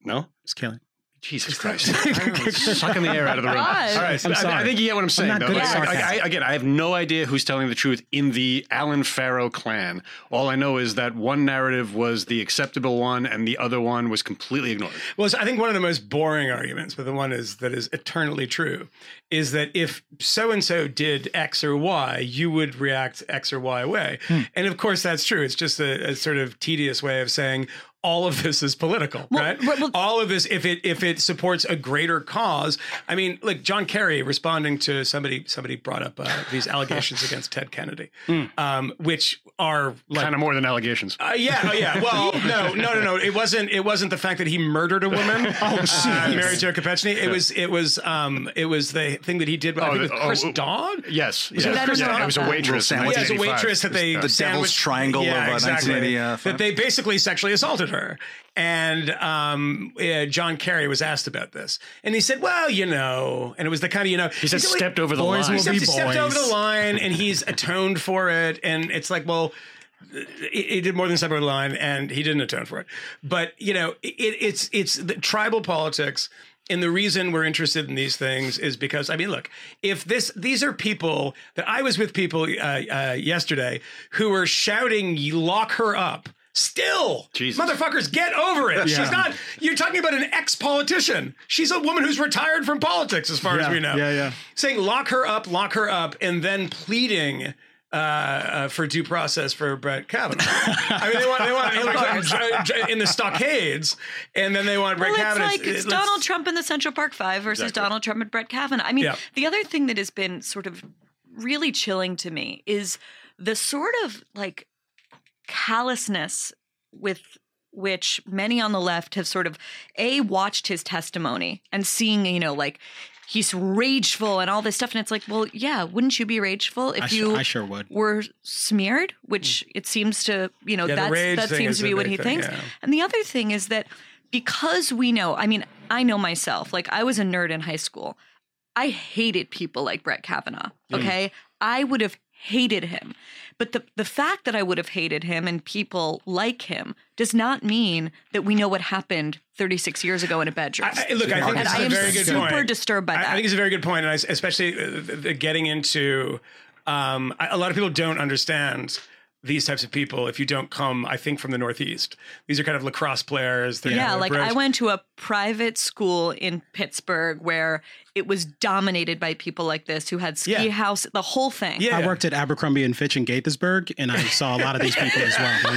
Speaker 5: no
Speaker 1: It's killing.
Speaker 5: Jesus Christ. Sucking the air out of the room.
Speaker 6: God.
Speaker 5: All right.
Speaker 1: I'm
Speaker 5: I- I, think you get what I'm saying.
Speaker 1: not
Speaker 5: though.
Speaker 1: good
Speaker 5: Like, like, I,
Speaker 1: sarcasm.
Speaker 5: again, I have no idea who's telling the truth in the Allen Farrow clan. All I know is that one narrative was the acceptable one and the other one was completely ignored.
Speaker 2: Well, so I think one of the most boring arguments, but the one is that is eternally true, is that if so and so did X or Y, you would react X or Y way. Hmm. And of course, that's true. It's just a, a sort of tedious way of saying all of this is political, right?
Speaker 6: well- well-
Speaker 2: all of this, if it if it supports a greater cause, I mean, like John Kerry responding to somebody, somebody brought up uh, these allegations against Ted Kennedy, um, which are like
Speaker 5: kind of more than allegations.
Speaker 2: uh, yeah, oh yeah. Well, no, no, no, no. It wasn't. It wasn't the fact that he murdered a woman. oh, uh, Mary Jo Kopechny. It was. It was. Um. It was the thing that he did. I
Speaker 5: Oh,
Speaker 2: think
Speaker 5: the-
Speaker 2: with Chris
Speaker 5: oh, oh,
Speaker 2: Dawn.
Speaker 5: yes.
Speaker 2: Was
Speaker 5: yes.
Speaker 2: it
Speaker 6: I
Speaker 5: yeah,
Speaker 6: about
Speaker 5: it was a waitress. in
Speaker 4: Little
Speaker 2: Yeah, as a waitress that they
Speaker 4: The devil's triangle
Speaker 2: yeah,
Speaker 4: of, uh,
Speaker 2: exactly.
Speaker 4: 1985.
Speaker 2: That they basically sexually assaulted her, and um, uh, John Kerry was asked about this, and he said, "Well, you know," and it was the kind of you know
Speaker 5: He said stepped over the line.
Speaker 2: he
Speaker 1: be
Speaker 2: stepped, stepped over the line and he's atoned for it and it's like well he, he did more than step over the line, and he didn't atone for it. But you know, it, it's it's the tribal politics. And the reason we're interested in these things is because I mean, look, if this these are people that I was with people uh, uh, yesterday who were shouting, "Lock her up." Still,
Speaker 5: Jesus.
Speaker 2: motherfuckers, get over it.
Speaker 1: Yeah.
Speaker 2: She's not. You're talking about an ex-politician. She's a woman who's retired from politics, as far as we know.
Speaker 1: yeah, yeah.
Speaker 2: Saying lock her up, lock her up, and then pleading uh, uh, for due process for Brett Kavanaugh. I mean, they want they want Hillary Clinton j- j- in the stockades, and then they want Brett
Speaker 6: Well, it's
Speaker 2: Kavanaugh.
Speaker 6: like it's Donald Trump in the Central Park Five versus
Speaker 5: Exactly.
Speaker 6: Donald Trump and Brett Kavanaugh. I mean,
Speaker 2: Yeah.
Speaker 6: the other thing that has been sort of really chilling to me is the sort of like callousness with which many on the left have sort of a watched his testimony and seeing you know like he's rageful and all this stuff and it's like well yeah wouldn't you be rageful if
Speaker 1: I,
Speaker 6: you
Speaker 1: su- I sure would.
Speaker 6: were smeared, which it seems to, you know.
Speaker 2: Yeah,
Speaker 6: that's, that seems to be what he
Speaker 2: thing,
Speaker 6: thinks.
Speaker 2: yeah.
Speaker 6: And the other thing is that because we know, I mean, I know myself, like I was a nerd in high school. I hated people like Brett Kavanaugh.
Speaker 2: Hmm.
Speaker 6: Okay. I would have hated him. But the, the fact that I would have hated him and people like him does not mean that we know what happened 36 years ago in a bedroom.
Speaker 2: I, I- look, I think
Speaker 6: and
Speaker 2: this
Speaker 6: I
Speaker 2: is a
Speaker 6: am
Speaker 2: very good
Speaker 6: super
Speaker 2: point.
Speaker 6: disturbed by that.
Speaker 2: I think it's a very good point, and I, especially uh, the, the getting into. Um, I- a lot of people don't understand these types of people if you don't come. I think from the Northeast. These are kind of lacrosse players. They're
Speaker 6: Yeah,
Speaker 2: kind of
Speaker 6: like
Speaker 2: bros.
Speaker 6: I went to a private school in Pittsburgh where it was dominated by people like this who had ski
Speaker 2: Yeah.
Speaker 6: house, the whole thing.
Speaker 2: Yeah.
Speaker 1: I worked at Abercrombie and Fitch in Gaithersburg, and I saw a lot of these people as well.
Speaker 2: So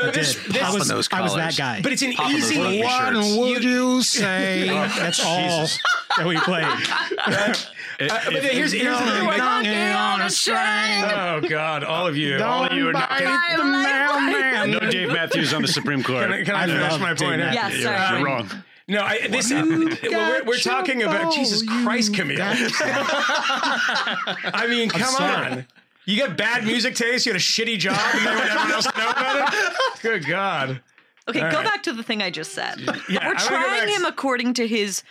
Speaker 2: mm,
Speaker 1: I
Speaker 2: this-
Speaker 1: did.
Speaker 2: this-
Speaker 1: I was,
Speaker 4: those
Speaker 1: I was that guy.
Speaker 2: But it's an
Speaker 4: Pop
Speaker 2: easy.
Speaker 4: rugby
Speaker 1: what would you say? That's all that we played.
Speaker 5: It-
Speaker 2: Uh, but here's, here's the thing. like-
Speaker 1: on a string.
Speaker 2: oh God, all of you, all of you are not. Can, I-
Speaker 1: the mailman.
Speaker 5: no Dave Matthews on the Supreme Court.
Speaker 2: can I, can I
Speaker 1: I
Speaker 2: finish my
Speaker 1: Dave
Speaker 2: point? here?
Speaker 6: Yes,
Speaker 5: you're, you're wrong.
Speaker 2: No, I, this. well, we're, we're talking about Jesus Christ, Kmele. I mean, come on. You got bad music taste. You had a shitty job, and then everyone else know about it. Good God.
Speaker 6: Okay,
Speaker 2: All
Speaker 6: go
Speaker 2: right.
Speaker 6: back to the thing I just said.
Speaker 2: Yeah,
Speaker 6: We're
Speaker 2: wanna go
Speaker 6: trying him according to his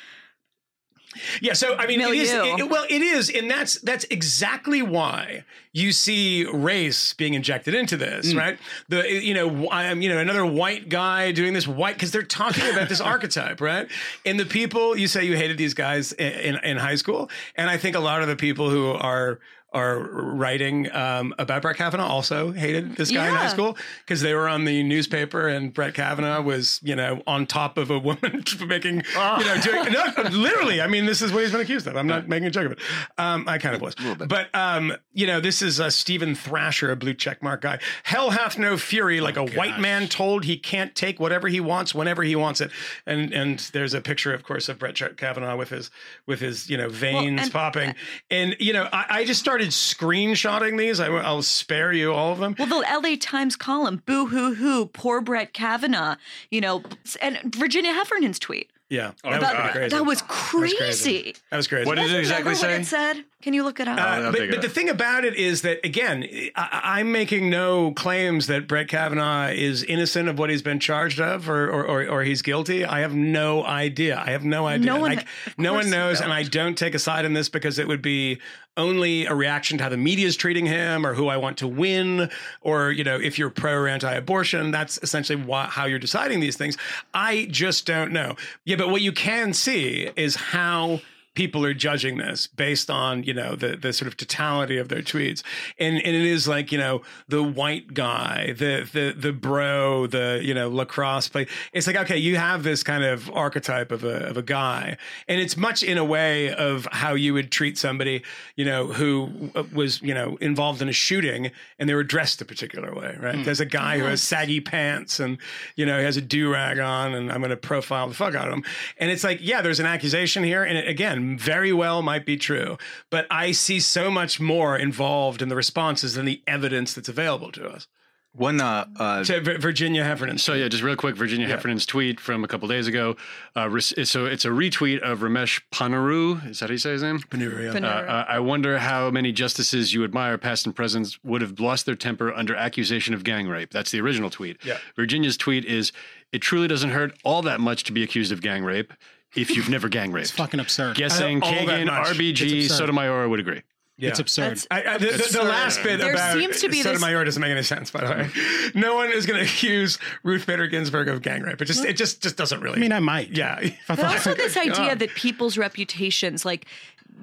Speaker 2: Yeah, so I mean, it is, it- well, it is, and that's that's exactly why you see race being injected into this, mm. right? The you know, I'm you know another white guy doing this white because they're talking about this archetype, right? And the people you say you hated these guys in, in in high school, and I think a lot of the people who are are writing um, about Brett Kavanaugh also hated this guy in high school because they were on the newspaper and Brett Kavanaugh was, you know, on top of a woman for making, you know, doing, no, literally. I mean, this is what he's been accused of. I'm not making a joke of it. Um, I kind of was. But, um, you know, this is a Steven Thrasher, a blue checkmark guy. Hell hath no fury like a white man told he can't take whatever he wants whenever he wants it. And and there's a picture, of course, of Brett Kavanaugh with his with his, you know, veins
Speaker 6: and-
Speaker 2: popping. And, you know, I, I just started screenshotting these. I, I'll spare you all of them.
Speaker 6: well, the LA Times column, boo hoo hoo, poor Brett Kavanaugh, you know, and Virginia Heffernan's tweet.
Speaker 2: Yeah, that was
Speaker 6: That,
Speaker 2: pretty crazy.
Speaker 6: that was
Speaker 2: crazy.
Speaker 6: crazy.
Speaker 2: That was crazy.
Speaker 5: What did it
Speaker 6: Isn't
Speaker 5: exactly say?
Speaker 6: What it said? Can you look it up?
Speaker 2: Uh,
Speaker 5: I'll
Speaker 2: but but the thing about it is that again, I, I'm making no claims that Brett Kavanaugh is innocent of what he's been charged of, or or, or, or he's guilty. I have no idea. I have no idea.
Speaker 6: No one-
Speaker 2: Like,
Speaker 6: of
Speaker 2: no one knows, and I don't take a side in this because it would be only a reaction to how the media is treating him, or who I want to win, or you know, if you're pro or anti-abortion. That's essentially how you're deciding these things. I just don't know. Yeah, but what you can see is how people are judging this based on you know the the sort of totality of their tweets. And and it is like you know the white guy the the the bro the you know lacrosse play. It's like okay you have this kind of archetype of a of a guy. And it's much in a way of how you would treat somebody you know who was you know involved in a shooting and they were dressed a particular way right? Mm. There's a guy who has saggy pants and you know he has a do-rag on and I'm going to profile the fuck out of him. And it's like yeah there's an accusation here. And it, again very well might be true but I see so much more involved in the responses than the evidence that's available to us
Speaker 4: One uh, uh,
Speaker 2: to Virginia Heffernan
Speaker 5: So yeah, just real quick, Virginia Heffernan's tweet from a couple days ago. Uh, so it's a retweet of Ramesh Ponnuru. Is that how you say his name?
Speaker 2: Panura, yeah.
Speaker 6: Panura.
Speaker 5: Uh, uh, I wonder how many justices you admire, past and present, would have lost their temper under accusation of gang rape. That's the original tweet.
Speaker 2: Yeah.
Speaker 5: Virginia's tweet is: It truly doesn't hurt all that much to be accused of gang rape if you've never gang raped.
Speaker 1: It's fucking absurd.
Speaker 5: Guessing
Speaker 2: all that
Speaker 5: Kagan,
Speaker 2: much.
Speaker 5: RBG,
Speaker 1: It's absurd.
Speaker 5: Sotomayor would agree.
Speaker 2: Yeah.
Speaker 1: It's absurd.
Speaker 6: That's-
Speaker 2: I, I, the, the, the last bit
Speaker 6: There
Speaker 2: about
Speaker 6: seems to be this-
Speaker 2: Sotomayor doesn't make any sense. By the way, no one is going to accuse Ruth Bader Ginsburg of gang rape. It just it just just doesn't really.
Speaker 1: I mean, I might.
Speaker 2: yeah.
Speaker 6: But also this idea
Speaker 2: God.
Speaker 6: that people's reputations, like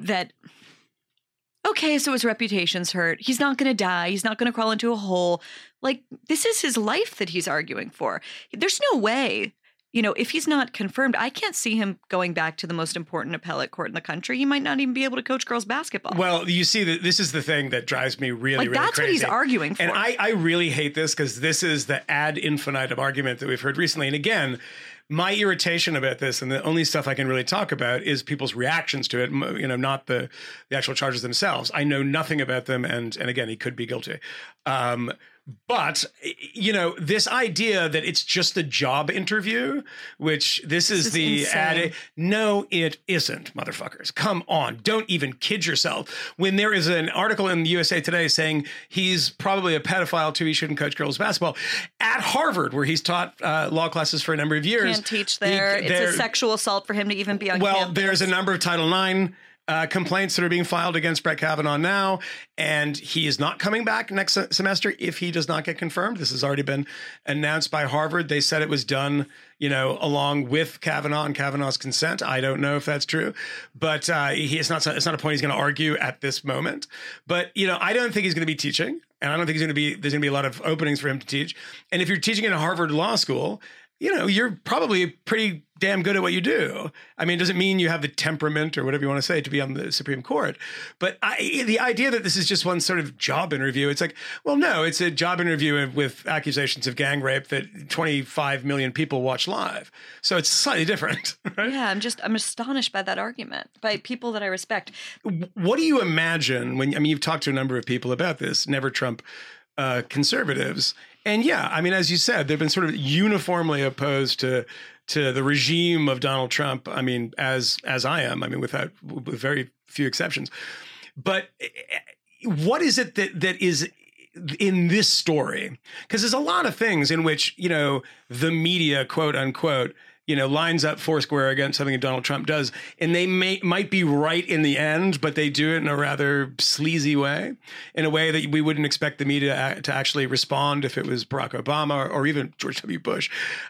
Speaker 6: that. Okay, so his reputation's hurt. He's not going to die. He's not going to crawl into a hole. Like this is his life that he's arguing for. There's no way. You know, if he's not confirmed, I can't see him going back to the most important appellate court in the country. He might not even be able to coach girls basketball.
Speaker 2: Well, you see that this is the thing that drives me really,
Speaker 6: like
Speaker 2: really
Speaker 6: that's what he's arguing for.
Speaker 2: And I, I really hate this because this is the ad infinitum argument that we've heard recently. And again, my irritation about this, and the only stuff I can really talk about is people's reactions to it. You know, not the the actual charges themselves. I know nothing about them, and and again, he could be guilty. Um, but you know, this idea that it's just a job interview, which this is,
Speaker 6: is
Speaker 2: the
Speaker 6: insane.
Speaker 2: ad. No, it isn't, motherfuckers. Come on, don't even kid yourself. When there is an article in the USA Today saying he's probably a pedophile too, he shouldn't coach girls basketball at Harvard, where he's taught uh, law classes for a number of years.
Speaker 6: can't teach
Speaker 2: he-
Speaker 6: there. it's a sexual assault for him to even be on
Speaker 2: well,
Speaker 6: campus.
Speaker 2: there's a number of Title IX uh, complaints that are being filed against Brett Kavanaugh now, and he is not coming back next semester if he does not get confirmed. This has already been announced by Harvard. They said it was done, you know, along with Kavanaugh and Kavanaugh's consent. I don't know if that's true, but uh, he, it's not. It's not a point he's going to argue at this moment. But you know, I don't think he's going to be teaching, and I don't think he's going to be. There's going to be a lot of openings for him to teach. And if you're teaching in a Harvard Law School, you know, you're probably pretty damn good at what you do. I mean, it doesn't mean you have the temperament or whatever you want to say to be on the Supreme Court. But I, the idea that this is just one sort of job interview, it's like, well, no, it's a job interview with accusations of gang rape that 25 million people watch live. So it's slightly different, right?
Speaker 6: yeah, I'm just I'm astonished by that argument by people that I respect.
Speaker 2: What do you imagine when, I mean, you've talked to a number of people about this, never Trump uh, conservatives. And yeah, I mean, as you said, they've been sort of uniformly opposed to to the regime of Donald Trump. I mean, as as I am. I mean, without with very few exceptions. But eh, what is it that that is in this story? Because there's a lot of things in which you know the media, quote unquote, you know, lines up foursquare against something that Donald Trump does, and they may might be right in the end, but they do it in a rather sleazy way, in a way that we wouldn't expect the media to actually respond if it was Barack Obama or, or even George W. Bush.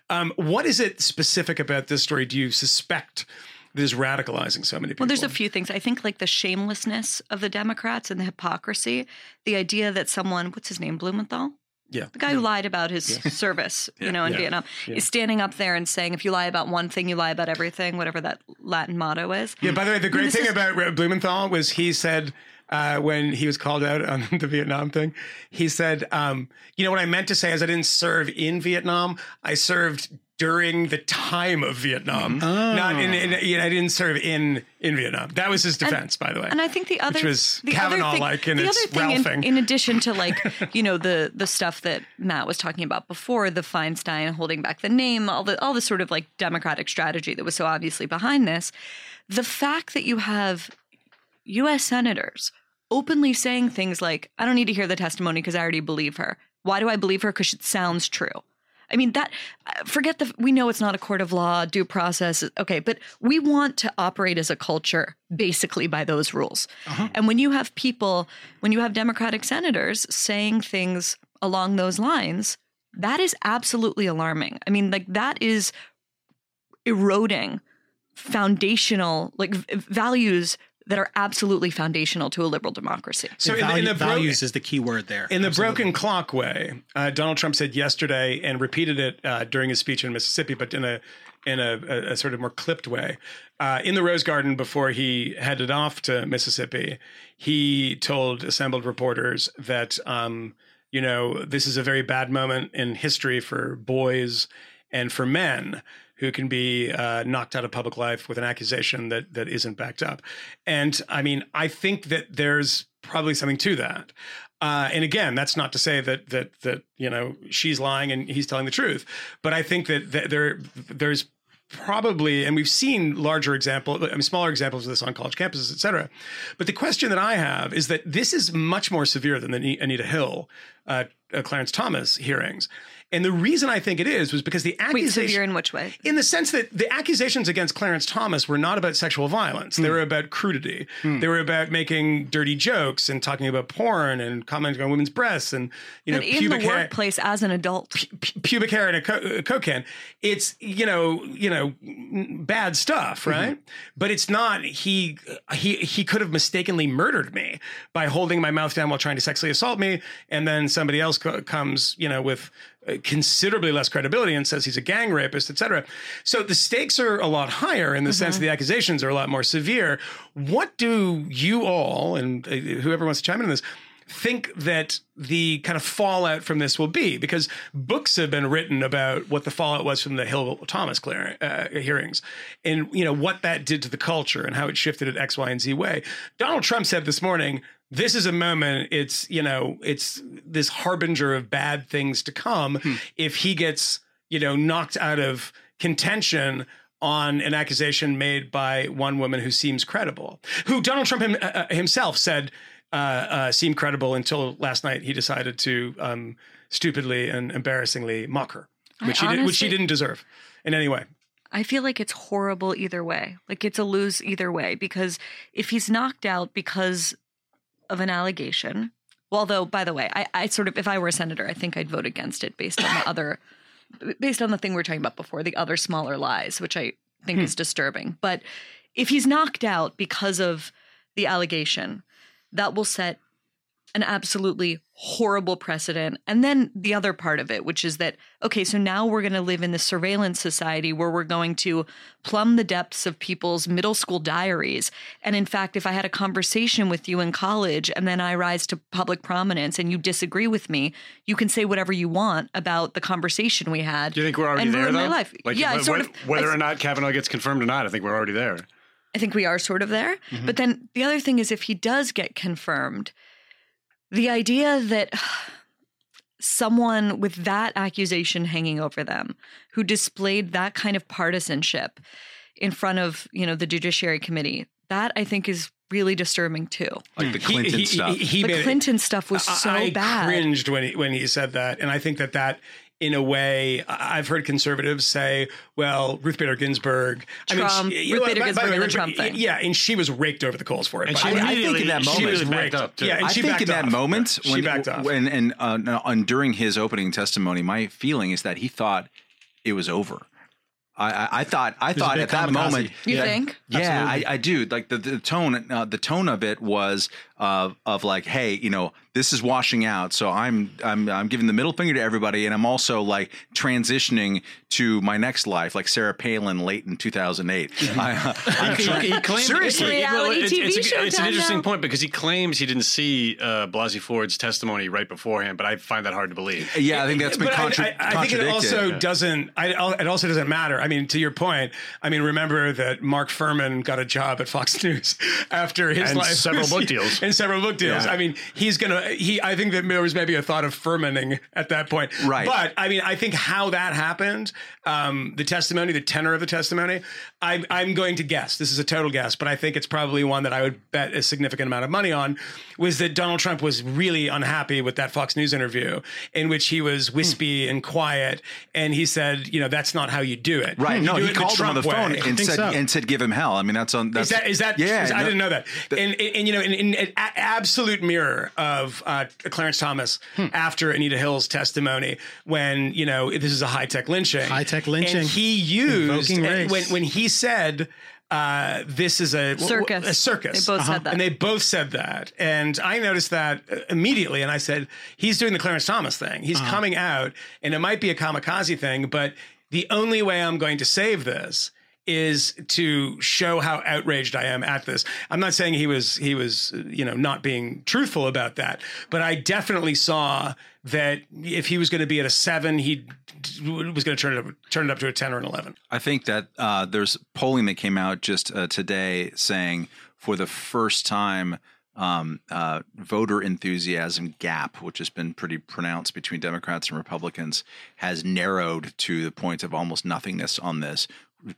Speaker 2: Um, what is it specific about this story? Do you suspect? That is radicalizing so many people.
Speaker 6: Well, there's a few things. I think like the shamelessness of the Democrats and the hypocrisy, the idea that someone, what's his name, Blumenthal?
Speaker 2: Yeah.
Speaker 6: The guy who lied about his service, you know, in
Speaker 2: Yeah.
Speaker 6: Vietnam, is standing up there and saying, if you lie about one thing, you lie about everything, whatever that Latin motto is.
Speaker 2: Yeah. By the way, the great thing
Speaker 6: is-
Speaker 2: about Blumenthal was he said uh, when he was called out on the Vietnam thing, he said, um, "You know what I meant to say is I didn't serve in Vietnam. I served." During the time of Vietnam, mm-hmm. not in, ah. in you know, I didn't serve in in Vietnam. That was his defense, by the way.
Speaker 6: And I think the other,
Speaker 2: Which was
Speaker 6: the thing,
Speaker 2: Kavanaugh-like in
Speaker 6: the
Speaker 2: its
Speaker 6: other thing, in, in addition to like, you know, the the stuff that Matt was talking about before, the Feinstein holding back the name, all the all the sort of like democratic strategy that was so obviously behind this, the fact that you have U.S. senators openly saying things like, "I don't need to hear the testimony because I already believe her." Why do I believe her? Because it sounds true. I mean that. uh, Forget the. We know it's not a court of law, due process. Okay, but we want to operate as a culture basically by those rules. And when you have people, when you have Democratic senators saying things along those lines, that is absolutely alarming. I mean, like that is eroding foundational like v- values that are absolutely foundational to a liberal democracy.
Speaker 2: so in, the-
Speaker 1: Value-
Speaker 2: in the bro-
Speaker 1: values is the key word there.
Speaker 2: In the
Speaker 1: Absolutely.
Speaker 2: broken clock way, uh, Donald Trump said yesterday and repeated it uh, during his speech in Mississippi, but in a in a, a, a sort of more clipped way. Uh, in the Rose Garden before he headed off to Mississippi, he told assembled reporters that um, you know this is a very bad moment in history for boys and for men who can be uh, knocked out of public life with an accusation that that isn't backed up. And I mean, I think that there's probably something to that. Uh, and again, that's not to say that that that you know she's lying and he's telling the truth, but I think that, that there there's probably, and we've seen larger example, I mean, smaller examples of this on college campuses, et cetera. But the question that I have is that this is much more severe than the Anita Hill, uh, uh, Clarence Thomas hearings. And the reason I think it is was because the
Speaker 6: Wait,
Speaker 2: accusation
Speaker 6: severe in which way?
Speaker 2: in the sense that the accusations against Clarence Thomas were not about sexual violence. They hmm. were about crudity. Hmm. They were about making dirty jokes and talking about porn and commenting on women's breasts and you know
Speaker 6: But in the
Speaker 2: pubic hair
Speaker 6: workplace as an adult.
Speaker 2: pu- pubic hair and a, co- a coke can. It's you know you know bad stuff, mm-hmm. right? But it's not. He he he could have mistakenly murdered me by holding my mouth down while trying to sexually assault me, and then somebody else co- comes you know with considerably less credibility and says he's a gang rapist, etc. So the stakes are a lot higher in the sense that the accusations are a lot more severe. What do you all and uh, whoever wants to chime in on this? think that the kind of fallout from this will be because books have been written about what the fallout was from the Hill Thomas clear, uh, hearings and you know what that did to the culture and how it shifted it X, Y, and Z way. Donald Trump said this morning, "This is a moment. It's you know it's this harbinger of bad things to come if he gets you know knocked out of contention." on an accusation made by one woman who seems credible, who Donald Trump him, uh, himself said uh, uh, seemed credible until last night he decided to um, stupidly and embarrassingly mock her,
Speaker 6: I
Speaker 2: which he did, which he didn't deserve in any way.
Speaker 6: I feel like it's horrible either way. Like it's a lose either way because if he's knocked out because of an allegation, well, although by the way, I, I sort of if I were a senator, I think I'd vote against it based on the other based on the thing we are talking about before, the other smaller lies, which I think hmm. is disturbing. But if he's knocked out because of the allegation, that will set an absolutely horrible precedent. And then the other part of it, which is that, okay, so now we're going to live in this surveillance society where we're going to plumb the depths of people's middle school diaries. And in fact, if I had a conversation with you in college and then I rise to public prominence and you disagree with me, you can say whatever you want about the conversation we had.
Speaker 5: Do you think we're already there though?
Speaker 6: my life.
Speaker 5: Like,
Speaker 6: yeah, sort of.
Speaker 5: whether
Speaker 6: I-
Speaker 5: or not Kavanaugh gets confirmed or not, I think we're already there.
Speaker 6: I think we are sort of there. Mm-hmm. But then the other thing is if he does get confirmed, the idea that someone with that accusation hanging over them who displayed that kind of partisanship in front of, you know, the judiciary committee, that I think is really disturbing too.
Speaker 4: Like the Clinton
Speaker 2: he,
Speaker 4: stuff.
Speaker 2: He, he
Speaker 6: the
Speaker 2: made-
Speaker 6: Clinton stuff was so
Speaker 2: I
Speaker 6: bad.
Speaker 2: cringed when he, when he said that, and I think that that. In a way, I- I've heard conservatives say, "Well, Ruth Bader Ginsburg,
Speaker 6: Trump,
Speaker 2: you
Speaker 6: Ruth
Speaker 2: know,
Speaker 6: Bader
Speaker 2: by- by
Speaker 6: Ginsburg
Speaker 2: the way,
Speaker 6: and the
Speaker 2: Ruth-
Speaker 6: Trump thing.
Speaker 2: yeah, and she was raked over the coals for it.
Speaker 5: And she
Speaker 2: the way.
Speaker 4: I think in that moment,
Speaker 5: she
Speaker 4: moment-
Speaker 5: was
Speaker 2: raked.
Speaker 5: up too.
Speaker 2: Yeah, and
Speaker 4: I
Speaker 2: she
Speaker 4: think in that
Speaker 2: off.
Speaker 4: moment
Speaker 2: She
Speaker 4: when,
Speaker 2: backed off.
Speaker 4: when and uh, no, on during his opening testimony, my feeling is that he thought it was over. I, I, I thought thought at that moment.
Speaker 6: You
Speaker 4: that-
Speaker 6: think?
Speaker 4: Yeah, I, I do. Like the, the tone, uh, the tone of it was uh, of like, hey, you know, this is washing out. So I'm I'm I'm giving the middle finger to everybody, and I'm also like transitioning to my next life, like Sarah Palin late in 2008. I, I'm
Speaker 5: He,
Speaker 4: trying-
Speaker 5: he claimed
Speaker 6: Seriously.
Speaker 5: well,
Speaker 6: Reality
Speaker 5: it's,
Speaker 6: TV
Speaker 5: it's, a-
Speaker 6: show
Speaker 5: it's an interesting
Speaker 6: now.
Speaker 5: point because he claims he didn't see uh, Blasey Ford's testimony right beforehand, but I find that hard to believe.
Speaker 4: yeah, I think that's been
Speaker 2: But I-
Speaker 4: contra-
Speaker 2: I, I think it
Speaker 4: contradicted.
Speaker 2: also doesn't. I, it also doesn't matter. I mean, to your point. I mean, remember that Mark Fuhrman got a job at Fox News after his
Speaker 5: And
Speaker 2: life
Speaker 5: several book deals.
Speaker 2: and several book deals.
Speaker 5: Yeah.
Speaker 2: I mean, he's gonna. He. I think that there was maybe a thought of Furmaning at that point.
Speaker 4: Right.
Speaker 2: But I mean, I think how that happened, um, the testimony, the tenor of the testimony. I'm. I'm going to guess. This is a total guess, but I think it's probably one that I would bet a significant amount of money on. Was that Donald Trump was really unhappy with that Fox News interview in which he was wispy and quiet, and he said, you know, that's not how you do it.
Speaker 4: Right.
Speaker 2: You
Speaker 4: No, he called him on the
Speaker 2: Trump
Speaker 4: phone
Speaker 2: way.
Speaker 4: and said
Speaker 1: so.
Speaker 4: and said, "Give him hell." I mean, that's on. That's
Speaker 2: Is that is that?
Speaker 4: Yeah,
Speaker 2: I
Speaker 4: no-
Speaker 2: didn't know that. And, and, and, you know, in, in an absolute mirror of uh, Clarence Thomas
Speaker 1: Hmm.
Speaker 2: after Anita Hill's testimony, when you know this is a high tech lynching,
Speaker 1: High-tech lynching.
Speaker 2: and he used and when when he said. Uh, this is a
Speaker 6: Circus.
Speaker 2: A circus.
Speaker 6: They both said that.
Speaker 2: and they both said that. And I noticed that uh, immediately. And I said, he's doing the Clarence Thomas thing. He's coming out, and it might be a kamikaze thing, but the only way I'm going to save this is to show how outraged I am at this. I'm not saying he was he was you know not being truthful about that, but I definitely saw that if he was going to be at a seven, he was going to turn it up, turn it up to a ten or an eleven.
Speaker 4: I think that uh, there's polling that came out just uh, today saying for the first time, um, uh, voter enthusiasm gap, which has been pretty pronounced between Democrats and Republicans, has narrowed to the point of almost nothingness on this.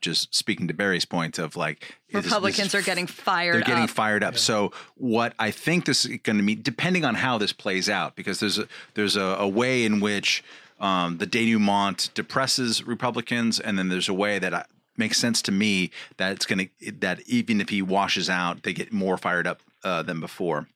Speaker 4: Just speaking to Bari's point of like is this-
Speaker 6: Republicans
Speaker 4: this-
Speaker 6: are getting fired
Speaker 4: they're getting
Speaker 6: up.
Speaker 4: fired up. So what I think this is going to mean, depending on how this plays out, because there's a there's a, a way in which um, the denouement depresses Republicans, and then there's a way that I, makes sense to me that it's going to that even if he washes out, they get more fired up uh, than before.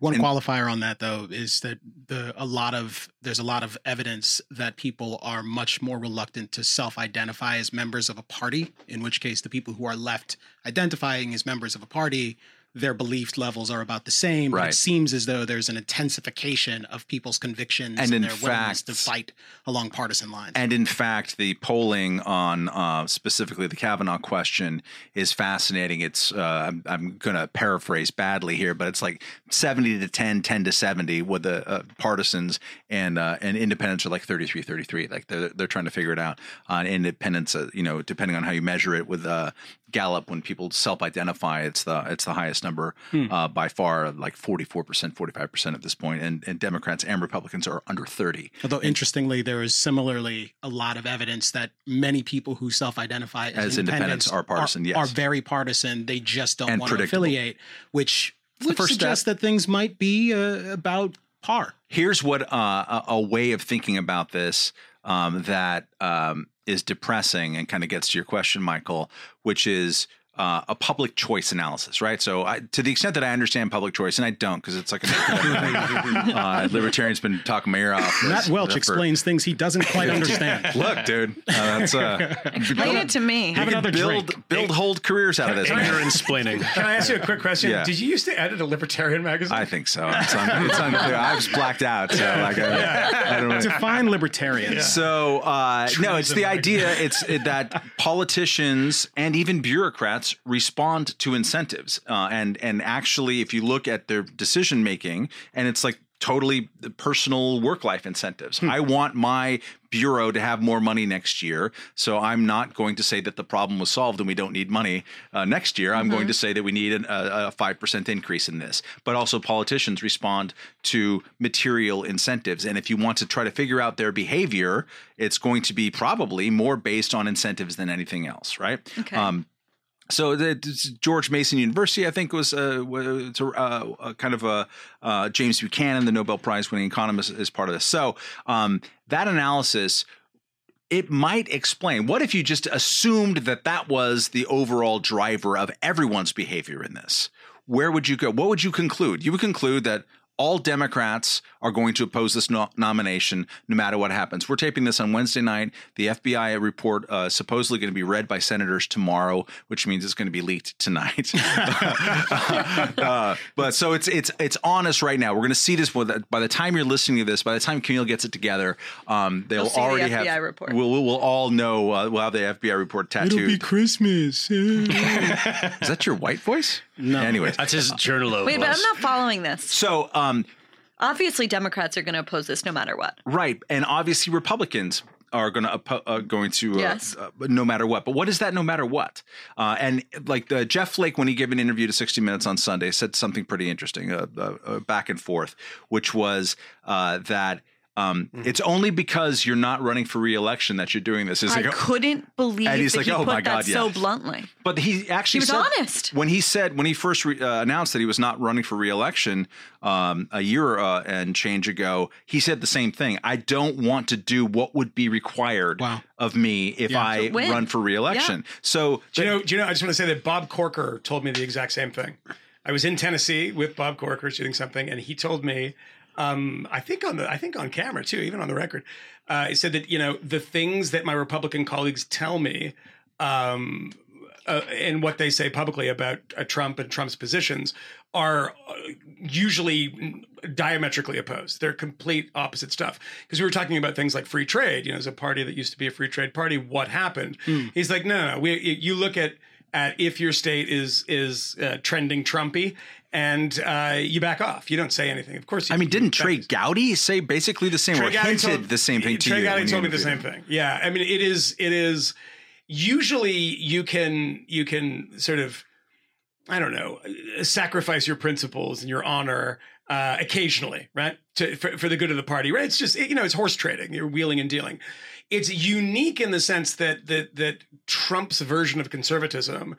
Speaker 1: One
Speaker 4: And-
Speaker 1: qualifier on that though is that the a lot of there's a lot of evidence that people are much more reluctant to self-identify as members of a party, in which case the people who are left identifying as members of a party, their belief levels are about the same. But it seems as though there's an intensification of people's convictions
Speaker 4: And
Speaker 1: and,
Speaker 4: in
Speaker 1: their willingness to fight along partisan lines.
Speaker 4: And in fact, the polling on uh, specifically the Kavanaugh question is fascinating. It's uh, I'm, I'm going to paraphrase badly here, but it's like 70 to 10, 10 to 70 with the uh, partisans and uh, and independents are like 33, 33. Like they're they're trying to figure it out on independents. Uh, you know, depending on how you measure it with uh, Gallup, when people self-identify, it's the it's the highest number uh, by far, like 44 percent, 45 percent at this point, and and Democrats and Republicans are under 30.
Speaker 1: Although interestingly, there is similarly a lot of evidence that many people who self-identify as,
Speaker 4: As independents are partisan, yes.
Speaker 1: are very partisan. They just don't
Speaker 4: And
Speaker 1: want to affiliate, which would
Speaker 4: first
Speaker 1: suggest
Speaker 4: step.
Speaker 1: that things might be uh, about par.
Speaker 4: Here's what uh, a, a way of thinking about this um, that um, is depressing and kind of gets to your question, Michael, which is uh, a public choice analysis, right? So, I, to the extent that I understand public choice, and I don't because it's like a uh, libertarian's been talking my ear off.
Speaker 1: Matt Welch
Speaker 4: for-
Speaker 1: explains things he doesn't quite understand.
Speaker 4: Look, dude, uh, that's uh,
Speaker 6: Explain it to me.
Speaker 4: you can
Speaker 1: another
Speaker 4: build
Speaker 1: drink.
Speaker 4: build hold careers out of this. man.
Speaker 5: Ignorance splaining.
Speaker 2: Can I ask you a quick question?
Speaker 4: Yeah.
Speaker 2: Did you used to edit a libertarian magazine?
Speaker 4: I think so. It's, un- it's unclear. I was blacked out, so like I, I don't know.
Speaker 1: Define libertarians.
Speaker 4: So uh, no, it's the idea. It's it, that politicians and even bureaucrats respond to incentives, uh, and and actually, if you look at their decision making, and it's like totally personal work life incentives. I want my bureau to have more money next year, so I'm not going to say that the problem was solved and we don't need money uh, next year. I'm going to say that we need an, a five percent increase in this. But also, politicians respond to material incentives, and if you want to try to figure out their behavior, it's going to be probably more based on incentives than anything else, right?
Speaker 6: Okay.
Speaker 4: So the George Mason University, I think, was uh, was uh, a kind of a uh, James Buchanan, the Nobel Prize winning economist, is part of this. So um, that analysis. It might explain. What if you just assumed that that was the overall driver of everyone's behavior in this? Where would you go? What would you conclude? You would conclude that all Democrats are going to oppose this no- nomination no matter what happens. We're taping this on Wednesday night. The FBI report uh, supposedly going to be read by senators tomorrow, which means it's going to be leaked tonight. uh, but so it's it's it's on us right now. We're going to see this by the time you're listening to this. By the time Kmele gets it together, um, they'll
Speaker 6: You'll see the FBI
Speaker 4: have.
Speaker 6: report.
Speaker 4: We'll, we'll we'll all know. Uh, we'll have the FBI report tattooed.
Speaker 1: It'll be Christmas.
Speaker 4: Is that your white voice?
Speaker 1: No.
Speaker 4: Anyways,
Speaker 5: That's his journal.
Speaker 6: Wait, but I'm not following this.
Speaker 4: so um,
Speaker 6: Obviously, Democrats are going to oppose this no matter what.
Speaker 4: Right, and obviously Republicans are going to uh, going to uh,
Speaker 6: Yes.
Speaker 4: uh, no matter what. But what is that? No matter what. Uh, and like the Jeff Flake, when he gave an interview to 60 Minutes on Sunday, said something pretty interesting, uh, uh, uh, back and forth, which was uh, that. Um,
Speaker 6: Mm.
Speaker 4: It's only because you're not running for reelection that you're doing this. It's
Speaker 6: I
Speaker 4: like,
Speaker 6: couldn't believe
Speaker 4: And he's
Speaker 6: that
Speaker 4: like,
Speaker 6: he
Speaker 4: "Oh
Speaker 6: put
Speaker 4: my
Speaker 6: that
Speaker 4: God,
Speaker 6: so bluntly.
Speaker 4: But he actually
Speaker 6: He was
Speaker 4: said,
Speaker 6: honest.
Speaker 4: when he said when he first re, uh, announced that he was not running for reelection um, a year uh, and change ago. He said the same thing. I don't want to do what would be required
Speaker 1: Wow.
Speaker 4: of me if
Speaker 1: Yeah.
Speaker 4: I
Speaker 6: To win.
Speaker 4: run for reelection. So
Speaker 2: Do you know? Do you know? I just want to say that Bob Corker told me the exact same thing. I was in Tennessee with Bob Corker shooting something, and he told me, um, I think on the, I think on camera too, even on the record, uh, he said that you know the things that my Republican colleagues tell me. Um, uh, and what they say publicly about uh, Trump and Trump's positions are uh, usually diametrically opposed. They're complete opposite stuff. Because we were talking about things like free trade. You know, as a party that used to be a free trade party, what happened? He's like, no, no, no. We, you look at at if your state is is uh, trending Trumpy, and uh, you back off. You don't say anything. Of course. You,
Speaker 4: I mean, didn't Trey Gowdy say basically the same or
Speaker 2: Trey Gowdy
Speaker 4: hinted
Speaker 2: told-
Speaker 4: the same thing to
Speaker 2: Trey
Speaker 4: you?
Speaker 2: Gowdy told me the same thing. Yeah, I mean, it is. It is. Usually, you can you can sort of, I don't know, sacrifice your principles and your honor uh, occasionally, right? To for, for the good of the party, right? It's just you know, it's horse trading. You're wheeling and dealing. It's unique in the sense that that that Trump's version of conservatism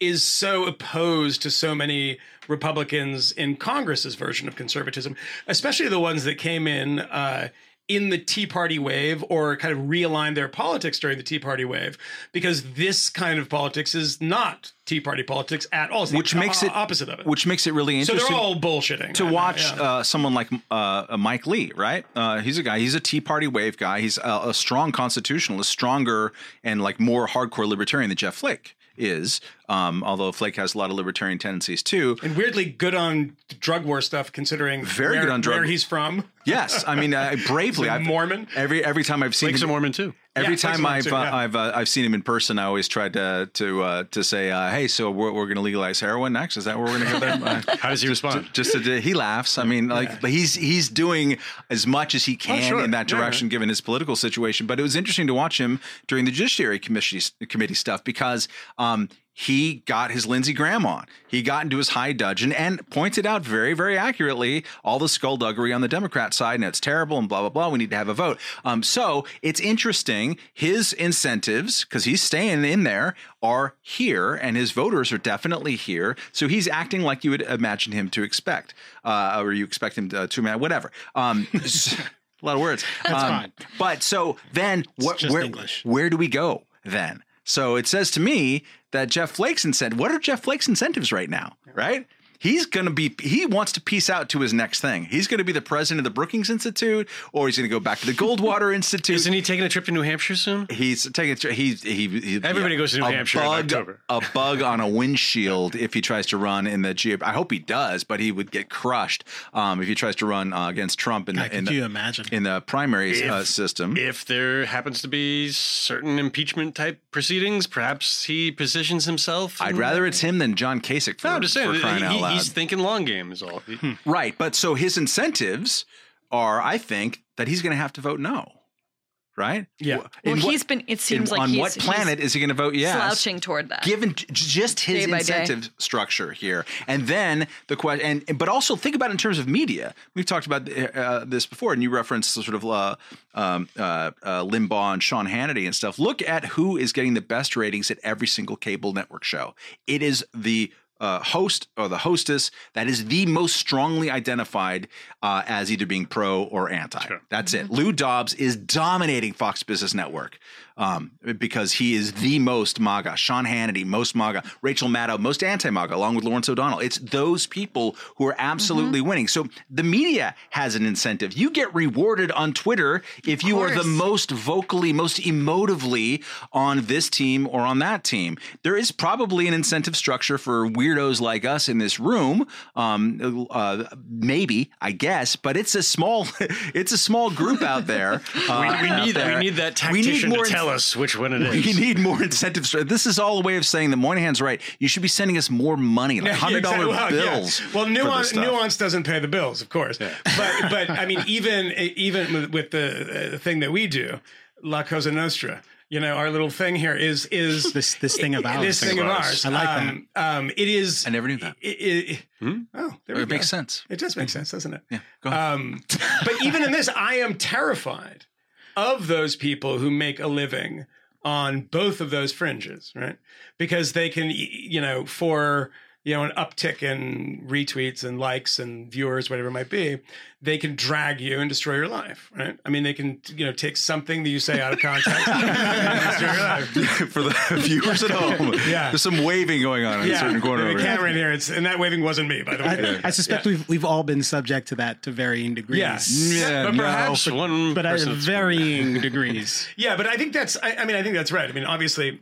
Speaker 2: is so opposed to so many Republicans in Congress's version of conservatism, especially the ones that came in uh, in the Tea Party wave or kind of realigned their politics during the Tea Party wave because this kind of politics is not Tea Party politics at all. It's the
Speaker 4: Which makes it
Speaker 2: opposite of it.
Speaker 4: Which makes it really interesting.
Speaker 2: so they're all bullshitting
Speaker 4: to
Speaker 2: I know,
Speaker 4: watch
Speaker 2: yeah.
Speaker 4: uh, someone like uh, uh, Mike Lee, right? Uh, he's a guy. He's a Tea Party wave guy. He's a, a strong constitutionalist, stronger and like more hardcore libertarian than Jeff Flake is. Um, although Flake has a lot of libertarian tendencies too.
Speaker 2: and weirdly good on drug war stuff, considering
Speaker 4: Very
Speaker 2: where,
Speaker 4: good on drug-
Speaker 2: where he's from.
Speaker 4: Yes, I mean uh, bravely.
Speaker 2: He's a
Speaker 4: I've-
Speaker 2: Mormon.
Speaker 4: Every every time I've seen
Speaker 5: Blake's a
Speaker 4: him,
Speaker 5: Mormon too.
Speaker 4: Every
Speaker 2: Yeah,
Speaker 4: time
Speaker 2: Mormon
Speaker 4: I've
Speaker 2: too,
Speaker 4: uh,
Speaker 2: yeah.
Speaker 4: I've uh, I've seen him in person, I always tried to to uh, to say, uh, "Hey, so we're, we're going to legalize heroin next? Is that where we're going to go?" Then? Uh,
Speaker 5: How does he respond?
Speaker 4: just to, he laughs. I mean, like, but he's he's doing as much as he can
Speaker 5: sure.
Speaker 4: in that
Speaker 5: Yeah,
Speaker 4: direction, given his political situation. But it was interesting to watch him during the Judiciary Committee committee stuff because um, he got his Lindsey Graham on. He got into his high dudgeon and pointed out very, very accurately all the skullduggery on the Democrat side, and it's terrible and blah blah blah. We need to have a vote. Um, so it's interesting. His incentives, because he's staying in there, are here, and his voters are definitely here. So he's acting like you would imagine him to expect, uh, or you expect him to, to imagine, whatever. Um, a lot of words. That's
Speaker 1: fine.
Speaker 4: But so then? Where,
Speaker 1: English.
Speaker 4: where do we go then? So it says to me that Jeff Flake's incentive. What are Jeff Flake's incentives right now? Right. He's going to be, he wants to piece out to his next thing. He's going to be the president of the Brookings Institute, or he's going to go back to the Goldwater Institute.
Speaker 5: Isn't he taking a trip to New Hampshire soon?
Speaker 4: He's taking he he, he
Speaker 5: Everybody goes to New
Speaker 4: a
Speaker 5: Hampshire in October.
Speaker 4: A bug on a windshield if he tries to run in the GOP. I hope he does, but he would get crushed um, if he tries to run uh, against Trump in
Speaker 1: God,
Speaker 4: the in
Speaker 1: could you imagine?
Speaker 4: in the primary uh, system.
Speaker 5: If there happens to be certain impeachment type proceedings, perhaps he positions himself.
Speaker 4: I'd rather it's him than John Kasich for,
Speaker 5: No, I'm just saying
Speaker 4: for crying
Speaker 5: he-
Speaker 4: out loud.
Speaker 5: He's thinking long game is all. He-
Speaker 4: Right, but so his incentives are, I think, that he's going to have to vote no. Right?
Speaker 2: Yeah.
Speaker 6: Well,
Speaker 4: what-
Speaker 6: he's been. It seems
Speaker 4: in-
Speaker 6: like
Speaker 4: on
Speaker 6: he's,
Speaker 4: what planet is he going to vote yes?
Speaker 6: slouching toward that.
Speaker 4: given j- just his
Speaker 6: Day by day.
Speaker 4: incentive structure here and then the question and but also think about it in terms of media we've talked about uh, this before and you referenced the sort of uh, um, uh, uh, limbaugh and sean hannity and stuff look at who is getting the best ratings at every single cable network show it is the uh, host or the hostess that is the most strongly identified uh, as either being pro or anti. That's it. Lou Dobbs is dominating Fox Business Network um, because he is the most MAGA. Sean Hannity, most MAGA. Rachel Maddow, most anti-MAGA, along with Lawrence O'Donnell. It's those people who are absolutely winning. So the media has an incentive. You get rewarded on Twitter if you are the most vocally, most emotively on this team or on that team. There is probably an incentive structure for weirdos like us in this room. Um, uh, maybe, I guess, but it's a small, it's a small group out there. uh,
Speaker 5: we,
Speaker 4: out
Speaker 5: need
Speaker 4: there.
Speaker 5: we need that
Speaker 4: We need more
Speaker 5: to tell us which one it
Speaker 4: we
Speaker 5: is.
Speaker 4: need more incentives. This is all a way of saying that Moynihan's right. You should be sending us more money, like hundred dollar.
Speaker 2: Well, yeah.
Speaker 4: bills.
Speaker 2: Well, nuance, nuance doesn't pay the bills, of course. But but I mean, even even with- the thing that we do, La Cosa Nostra. You know, our little thing here is is
Speaker 1: This this thing about
Speaker 2: this thing of ours.
Speaker 1: I like that.
Speaker 2: um, Um, it is.
Speaker 4: I never knew that.
Speaker 2: It, it, Oh, there we
Speaker 4: It makes sense.
Speaker 2: It does make sense, doesn't it?
Speaker 4: Yeah, go ahead.
Speaker 2: Um, but even in this, I am terrified of those people who make a living on both of those fringes, right? Because they can, you know, for you know an uptick in retweets and likes and viewers, whatever it might be, they can drag you and destroy your life, right? I mean, they can, you know, take something that you say out of context and your life.
Speaker 4: for the viewers at home.
Speaker 2: Yeah.
Speaker 4: there's some waving going on in a certain corner.
Speaker 2: the
Speaker 4: over here.
Speaker 2: camera in here, it's, and that waving wasn't me, by the way.
Speaker 1: I, I suspect we've we've all been subject to that to varying degrees.
Speaker 2: Yeah.
Speaker 4: Yeah,
Speaker 5: but
Speaker 4: no.
Speaker 5: perhaps one
Speaker 1: But at varying degrees.
Speaker 2: Yeah, but I think that's. I, I mean, I think that's right. I mean, obviously,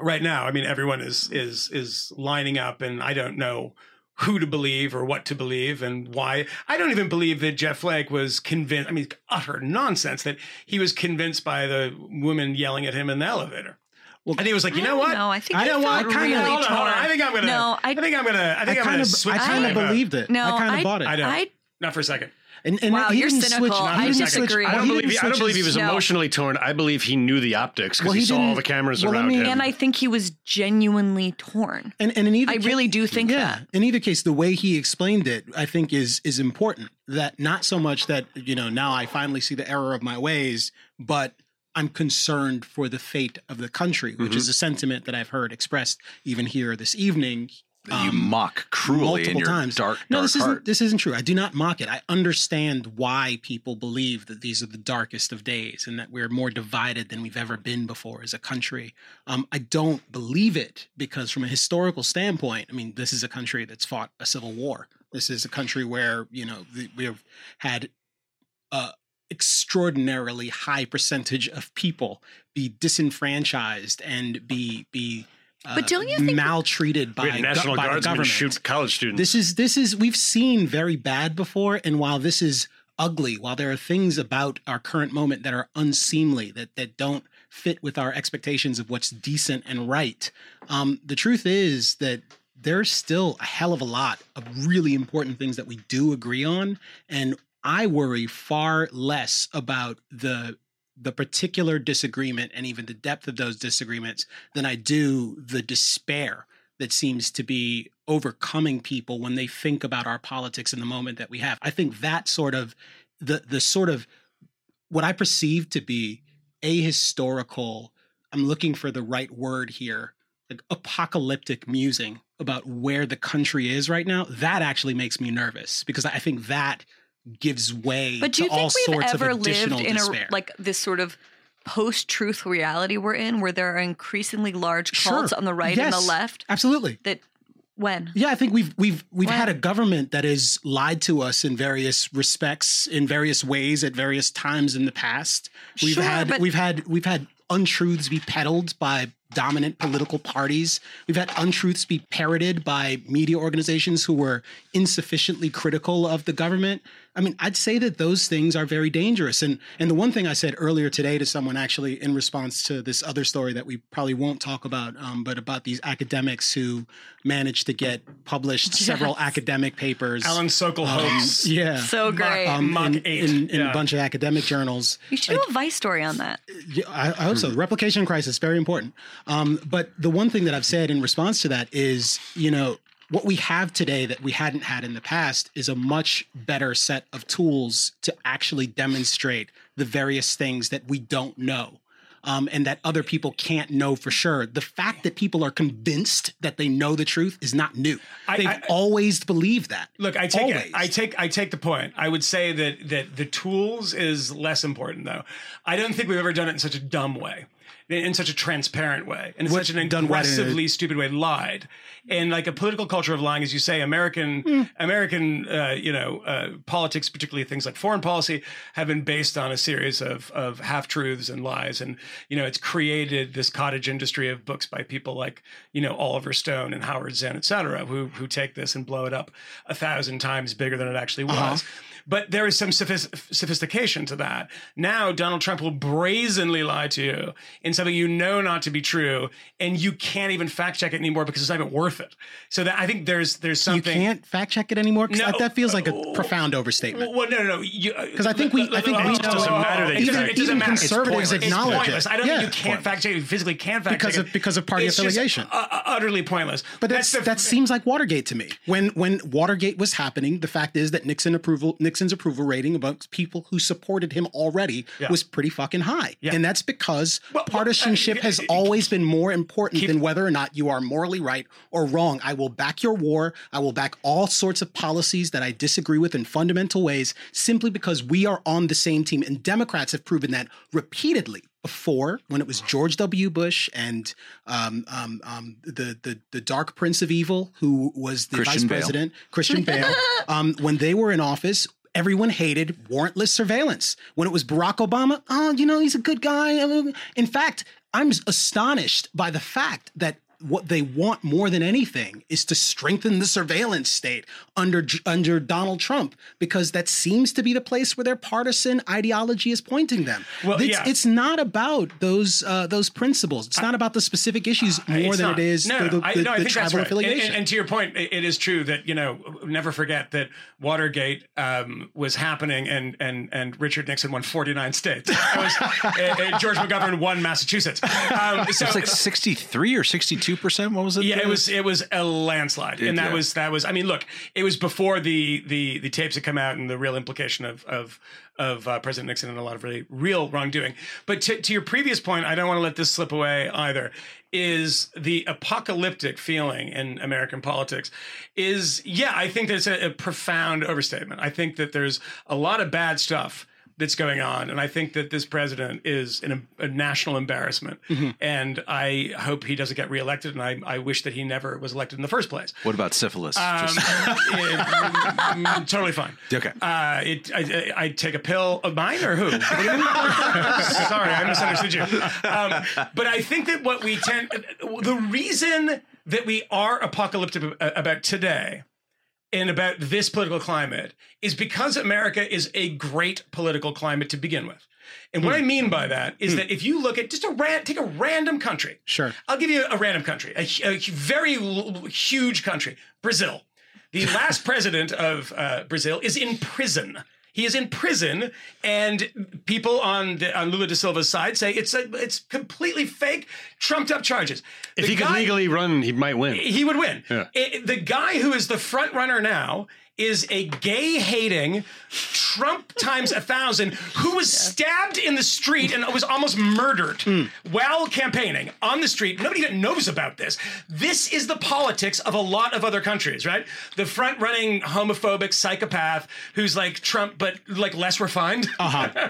Speaker 2: right now, I mean, everyone is is is lining up, and I don't know who to believe or what to believe and why. I don't even believe that Jeff Flake was convinced. I mean, utter nonsense that he was convinced by the woman yelling at him in the elevator.
Speaker 1: Well,
Speaker 2: and he was like, you know what?
Speaker 6: No, I think
Speaker 1: I
Speaker 6: he
Speaker 1: know what, I kinda-
Speaker 6: really
Speaker 2: hold on,
Speaker 6: torn.
Speaker 2: I think I'm gonna.
Speaker 6: No, I,
Speaker 2: I think I'm gonna. I
Speaker 1: I
Speaker 2: think I'm gonna
Speaker 1: of
Speaker 2: switch.
Speaker 1: I kind of believed it.
Speaker 6: no,
Speaker 1: I kind of bought it.
Speaker 2: I don't.
Speaker 6: I,
Speaker 2: Not for a second.
Speaker 1: And, and
Speaker 6: Wow,
Speaker 1: he
Speaker 6: you're
Speaker 1: didn't
Speaker 6: cynical.
Speaker 1: Switch,
Speaker 6: I disagree.
Speaker 1: Switch,
Speaker 6: I
Speaker 5: I don't
Speaker 1: he
Speaker 5: believe he, I don't believe he was
Speaker 6: No.
Speaker 5: emotionally torn. I believe he knew the optics because
Speaker 1: Well,
Speaker 5: he,
Speaker 1: he
Speaker 5: saw all the cameras
Speaker 1: well,
Speaker 5: around
Speaker 1: me-
Speaker 5: him.
Speaker 6: and I think he was genuinely torn.
Speaker 1: And, and in either
Speaker 6: I
Speaker 1: ca-
Speaker 6: really do think
Speaker 1: yeah,
Speaker 6: that.
Speaker 1: in either case, the way he explained it, I think is is important. That not so much that you know now I finally see the error of my ways, but I'm concerned for the fate of the country, which
Speaker 5: Mm-hmm.
Speaker 1: is a sentiment that I've heard expressed even here this evening
Speaker 4: you mock cruelly in
Speaker 1: multiple
Speaker 4: your
Speaker 1: times.
Speaker 4: dark,
Speaker 1: no,
Speaker 4: dark
Speaker 1: this isn't this isn't true. I do not mock it. I understand why people believe that these are the darkest of days and that we're more divided than we've ever been before as a country. Um, I don't believe it because, from a historical standpoint, I mean, this is a country that's fought a civil war. This is a country where you know we have had a extraordinarily high percentage of people be disenfranchised and be be. Uh,
Speaker 6: But don't you think-
Speaker 1: maltreated by,
Speaker 5: We had National
Speaker 1: by the
Speaker 5: Guardsmen
Speaker 1: government?
Speaker 5: shoot college students.
Speaker 1: This is this is we've seen very bad before, and while this is ugly, while there are things about our current moment that are unseemly, that that don't fit with our expectations of what's decent and right, um, the truth is that there's still a hell of a lot of really important things that we do agree on, and I worry far less about the the particular disagreement and even the depth of those disagreements than I do the despair that seems to be overcoming people when they think about our politics in the moment that we have. I think that sort of the the sort of what I perceive to be ahistorical, I'm looking for the right word here, like apocalyptic musing about where the country is right now, that actually makes me nervous because I think that gives way
Speaker 6: But do you
Speaker 1: all
Speaker 6: think we've
Speaker 1: sorts
Speaker 6: ever
Speaker 1: of
Speaker 6: lived in
Speaker 1: despair.
Speaker 6: a like this sort of post-truth reality we're in, where there are increasingly large
Speaker 1: Sure.
Speaker 6: cults on the right and the left?
Speaker 1: Absolutely.
Speaker 6: That when?
Speaker 1: Yeah, I think we've we've we've
Speaker 6: Well-
Speaker 1: had a government that has lied to us in various respects, in various ways, at various times in the past. We've
Speaker 6: Sure,
Speaker 1: had
Speaker 6: but-
Speaker 1: we've had we've had untruths be peddled by dominant political parties. We've had untruths be parroted by media organizations who were insufficiently critical of the government. I mean, I'd say that those things are very dangerous. And and the one thing I said earlier today to someone actually in response to this other story that we probably won't talk about, um, but about these academics who managed to get published several academic papers.
Speaker 2: Alan Sokal
Speaker 1: um,
Speaker 2: hoax.
Speaker 1: yeah.
Speaker 6: So great.
Speaker 1: Um,
Speaker 2: Mach
Speaker 1: in,
Speaker 2: eight.
Speaker 1: in, in
Speaker 2: Yeah.
Speaker 1: a bunch of academic journals.
Speaker 6: you should do a Vice story on that.
Speaker 1: Yeah, I, I hope so. The replication crisis very important. Um, but the one thing that I've said in response to that is, you know, what we have today that we hadn't had in the past is a much better set of tools to actually demonstrate the various things that we don't know. Um, and that other people can't know for sure. The fact that people are convinced that they know the truth is not new.
Speaker 2: I-
Speaker 1: They've
Speaker 2: I-
Speaker 1: always believed that.
Speaker 2: Look, I take.
Speaker 1: Always.
Speaker 2: I take I take the point. I would say that that the tools is less important though. I don't think we've ever done it in such a dumb way. In such a transparent way, in
Speaker 1: What-
Speaker 2: such an aggressively stupid way, lied, and like a political culture of lying, as you say, American
Speaker 1: Hmm.
Speaker 2: American, uh, you know, uh, politics, particularly things like foreign policy, have been based on a series of of half truths and lies, and you know, it's created this cottage industry of books by people like you know Oliver Stone and Howard Zinn, et cetera, who who take this and blow it up a thousand times bigger than it actually was.
Speaker 1: Uh-huh.
Speaker 2: But there is some sophis- sophistication to that. Now, Donald Trump will brazenly lie to you in something you know not to be true, and you can't even fact check it anymore because it's not even worth it. So that I think there's there's something You
Speaker 1: can't fact check it anymore because
Speaker 2: No.
Speaker 1: that, that feels like a profound overstatement.
Speaker 2: Well, no, no, no. Because
Speaker 1: I think we- I think we
Speaker 2: it
Speaker 1: know-
Speaker 2: doesn't matter. That
Speaker 1: Even-
Speaker 2: it doesn't
Speaker 1: even
Speaker 2: matter.
Speaker 1: Conservatives
Speaker 2: pointless.
Speaker 1: acknowledge it.
Speaker 2: I don't
Speaker 1: Yeah.
Speaker 2: think you can't fact check. You physically can't fact
Speaker 1: Because
Speaker 2: check
Speaker 1: of-
Speaker 2: it.
Speaker 1: because of party
Speaker 2: It's
Speaker 1: affiliation.
Speaker 2: uh, uh, utterly pointless.
Speaker 1: But that's,
Speaker 2: the-
Speaker 1: that seems like Watergate to me. When when Watergate was happening, the fact is that Nixon approval Nixon's approval rating amongst people who supported him already
Speaker 2: Yeah.
Speaker 1: was pretty fucking high,
Speaker 2: Yeah.
Speaker 1: and that's because
Speaker 2: Well, well,
Speaker 1: partisanship
Speaker 2: uh,
Speaker 1: has
Speaker 2: uh,
Speaker 1: always been more important than whether or not you are morally right or wrong. I will back your war. I will back all sorts of policies that I disagree with in fundamental ways, simply because we are on the same team. And Democrats have proven that repeatedly before when it was George W. Bush and um, um, um, the, the the Dark Prince of Evil, who was the
Speaker 4: Christian
Speaker 1: vice
Speaker 4: Bale.
Speaker 1: president, Christian Bale. um, when they were in office, everyone hated warrantless surveillance. When it was Barack Obama, oh, you know, he's a good guy. In fact, I'm astonished by the fact that what they want more than anything is to strengthen the surveillance state under under Donald Trump because that seems to be the place where their partisan ideology is pointing them.
Speaker 2: Well,
Speaker 1: it's,
Speaker 2: yeah.
Speaker 1: it's not about those uh, those principles. It's not about the specific issues more than
Speaker 2: not.
Speaker 1: it is
Speaker 2: no,
Speaker 1: the, the,
Speaker 2: I, no, I
Speaker 1: the
Speaker 2: think that's
Speaker 1: tribal
Speaker 2: right. And-
Speaker 1: affiliation.
Speaker 2: And, and to your point, it, it is true that you know never forget that Watergate um, was happening, and and and Richard Nixon won forty nine states. Was, uh, uh, George McGovern won Massachusetts. Um, so
Speaker 4: It's like 63 or 62 two percent. What was it?
Speaker 2: Yeah, it was it was a landslide, and that
Speaker 4: Yeah.
Speaker 2: was that was. I mean, look, it was before the the the tapes had come out and the real implication of of of uh, President Nixon and a lot of really real wrongdoing. But to, to your previous point, I don't want to let this slip away either. Is the apocalyptic feeling in American politics? Is yeah, I think that's a, a profound overstatement. I think that there's a lot of bad stuff that's going on. And I think that this president is an, a national embarrassment. And I hope he doesn't get reelected. And I, I wish that he never was elected in the first place.
Speaker 4: What about syphilis?
Speaker 2: Um,
Speaker 4: Just-
Speaker 2: it- mm, totally fine.
Speaker 4: Okay.
Speaker 2: Uh, it, I, I, I take a pill of mine or who? What do you mean? Sorry, I misunderstood you. Um, but I think that what we tend, the reason that we are apocalyptic about today and about this political climate is because America is a great political climate to begin with. And what I mean by that is that if you look at just a ran, take a random country.
Speaker 1: Sure.
Speaker 2: I'll give you a random country, a, a very l- huge country, Brazil. The last president of uh, Brazil is in prison. He is in prison, and people on the, on Lula da Silva's side say it's a, it's completely fake, trumped up charges.
Speaker 5: If
Speaker 2: The
Speaker 5: he could legally run, he might win.
Speaker 2: he would win.
Speaker 5: Yeah.
Speaker 2: I- the guy who is the front runner now is a gay hating Trump times a thousand who was stabbed in the street and was almost murdered
Speaker 5: Hmm.
Speaker 2: while campaigning on the street. Nobody even knows about this. This is the politics of a lot of other countries, right? The front running homophobic psychopath who's like Trump, but like less refined. Uh-huh.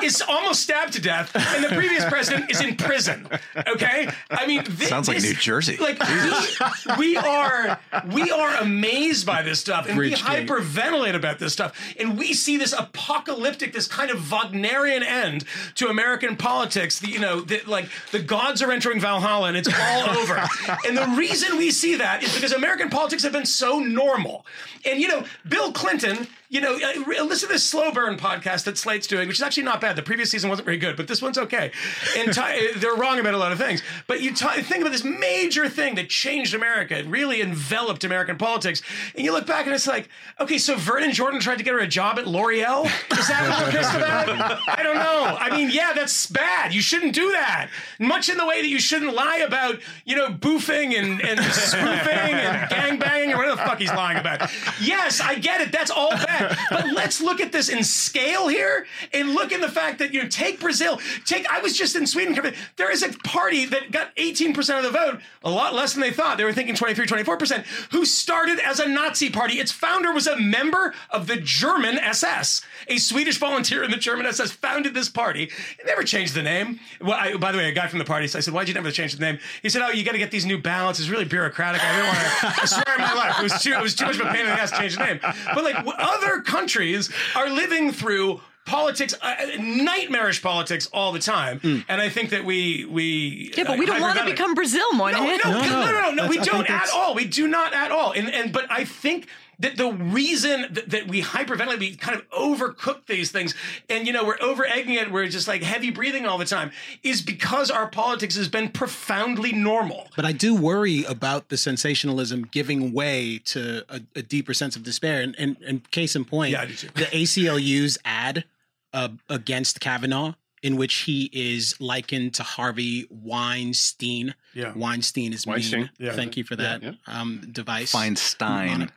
Speaker 2: is almost stabbed to death, and the previous president is in prison. Okay? I mean,
Speaker 4: Sounds like
Speaker 2: this-
Speaker 4: New Jersey.
Speaker 2: Like we, we are we are amazed by this stuff and we
Speaker 1: Bridgegate.
Speaker 2: hyperventilate about this stuff and we see this apocalyptic this kind of Wagnerian end to American politics the, you know that like the gods are entering Valhalla and it's all over and the reason we see that is because American politics have been so normal and you know Bill Clinton you know, uh, listen to this slow burn podcast that Slate's doing, which is actually not bad. The previous season wasn't very good, but this one's okay. And ti- they're wrong about a lot of things. But you ti think about this major thing that changed America, it really enveloped American politics. And you look back and it's like, okay, so Vernon Jordan tried to get her a job at L'Oreal? Is that what we're pissed about? I don't know. I mean, yeah, that's bad. You shouldn't do that. Much in the way that you shouldn't lie about, you know, boofing and, and spoofing and gangbanging or whatever the fuck he's lying about. Yes, I get it. That's all bad. But let's look at this in scale here and look in the fact that you know, take Brazil. Take I was just in Sweden. There is a party that got 18% of the vote, a lot less than they thought. They were thinking 23, 24%, who started as a Nazi party. Its founder was a member of the German SS. A Swedish volunteer in the German SS founded this party. It never changed the name. Well, I, by the way, a guy from the party, so I said, why'd you never change the name? He said, oh, you got to get these new ballots. It's really bureaucratic. I didn't want to, swear on my life, it was too, it was too much of a pain in the ass to change the name. But like other countries are living through politics, uh, nightmarish politics all the time. And I think that we, we,
Speaker 6: Yeah, but we don't want to become Brazil, Moynihan.
Speaker 2: No, no, no, no, no, no, we
Speaker 1: That's- I
Speaker 2: don't at all. We do not at all. And and but I think that the reason that, that we hyperventilate, we kind of overcook these things, and you know we're over egging it, we're just like heavy breathing all the time, is because our politics has been profoundly normal.
Speaker 1: But I do worry about the sensationalism giving way to a, a deeper sense of despair. And, and, and case in point,
Speaker 2: Yeah, I do too.
Speaker 1: the ACLU's ad uh, against Kavanaugh, in which he is likened to Harvey Weinstein.
Speaker 2: Yeah.
Speaker 1: Weinstein is
Speaker 5: Weinstein,
Speaker 1: mean.
Speaker 2: yeah.
Speaker 1: Thank you for that
Speaker 5: yeah.
Speaker 1: Um, device.
Speaker 4: Feinstein.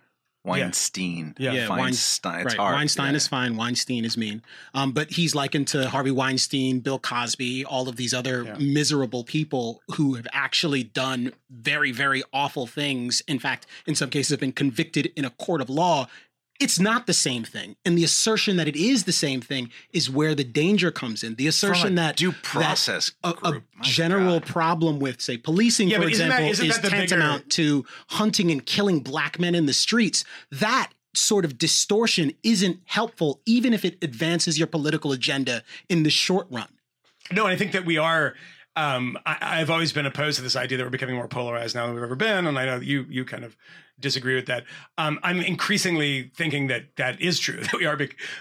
Speaker 4: Weinstein.
Speaker 2: Yeah.
Speaker 1: Yeah, Wein-
Speaker 4: Feinstein. It's
Speaker 1: right.
Speaker 4: hard.
Speaker 1: Weinstein
Speaker 4: Yeah.
Speaker 1: is fine. Weinstein is mean. Um, but he's likened to Harvey Weinstein, Bill Cosby, all of these other miserable people who have actually done very, very awful things. In fact, in some cases, have been convicted in a court of law. It's not the same thing. And the assertion that it is the same thing is where the danger comes in. The assertion that
Speaker 4: due
Speaker 1: that
Speaker 4: process
Speaker 1: a, a general
Speaker 4: God.
Speaker 1: problem with, say, policing,
Speaker 2: Yeah,
Speaker 1: for
Speaker 2: that-
Speaker 1: example,
Speaker 2: isn't
Speaker 1: is
Speaker 2: that the bigger-
Speaker 1: tantamount to hunting and killing black men in the streets. That sort of distortion isn't helpful, even if it advances your political agenda in the short run.
Speaker 2: No, and I think that we are. Um, I, I've always been opposed to this idea that we're becoming more polarized now than we've ever been, and I know that you you kind of disagree with that. Um, I'm increasingly thinking that that is true that we are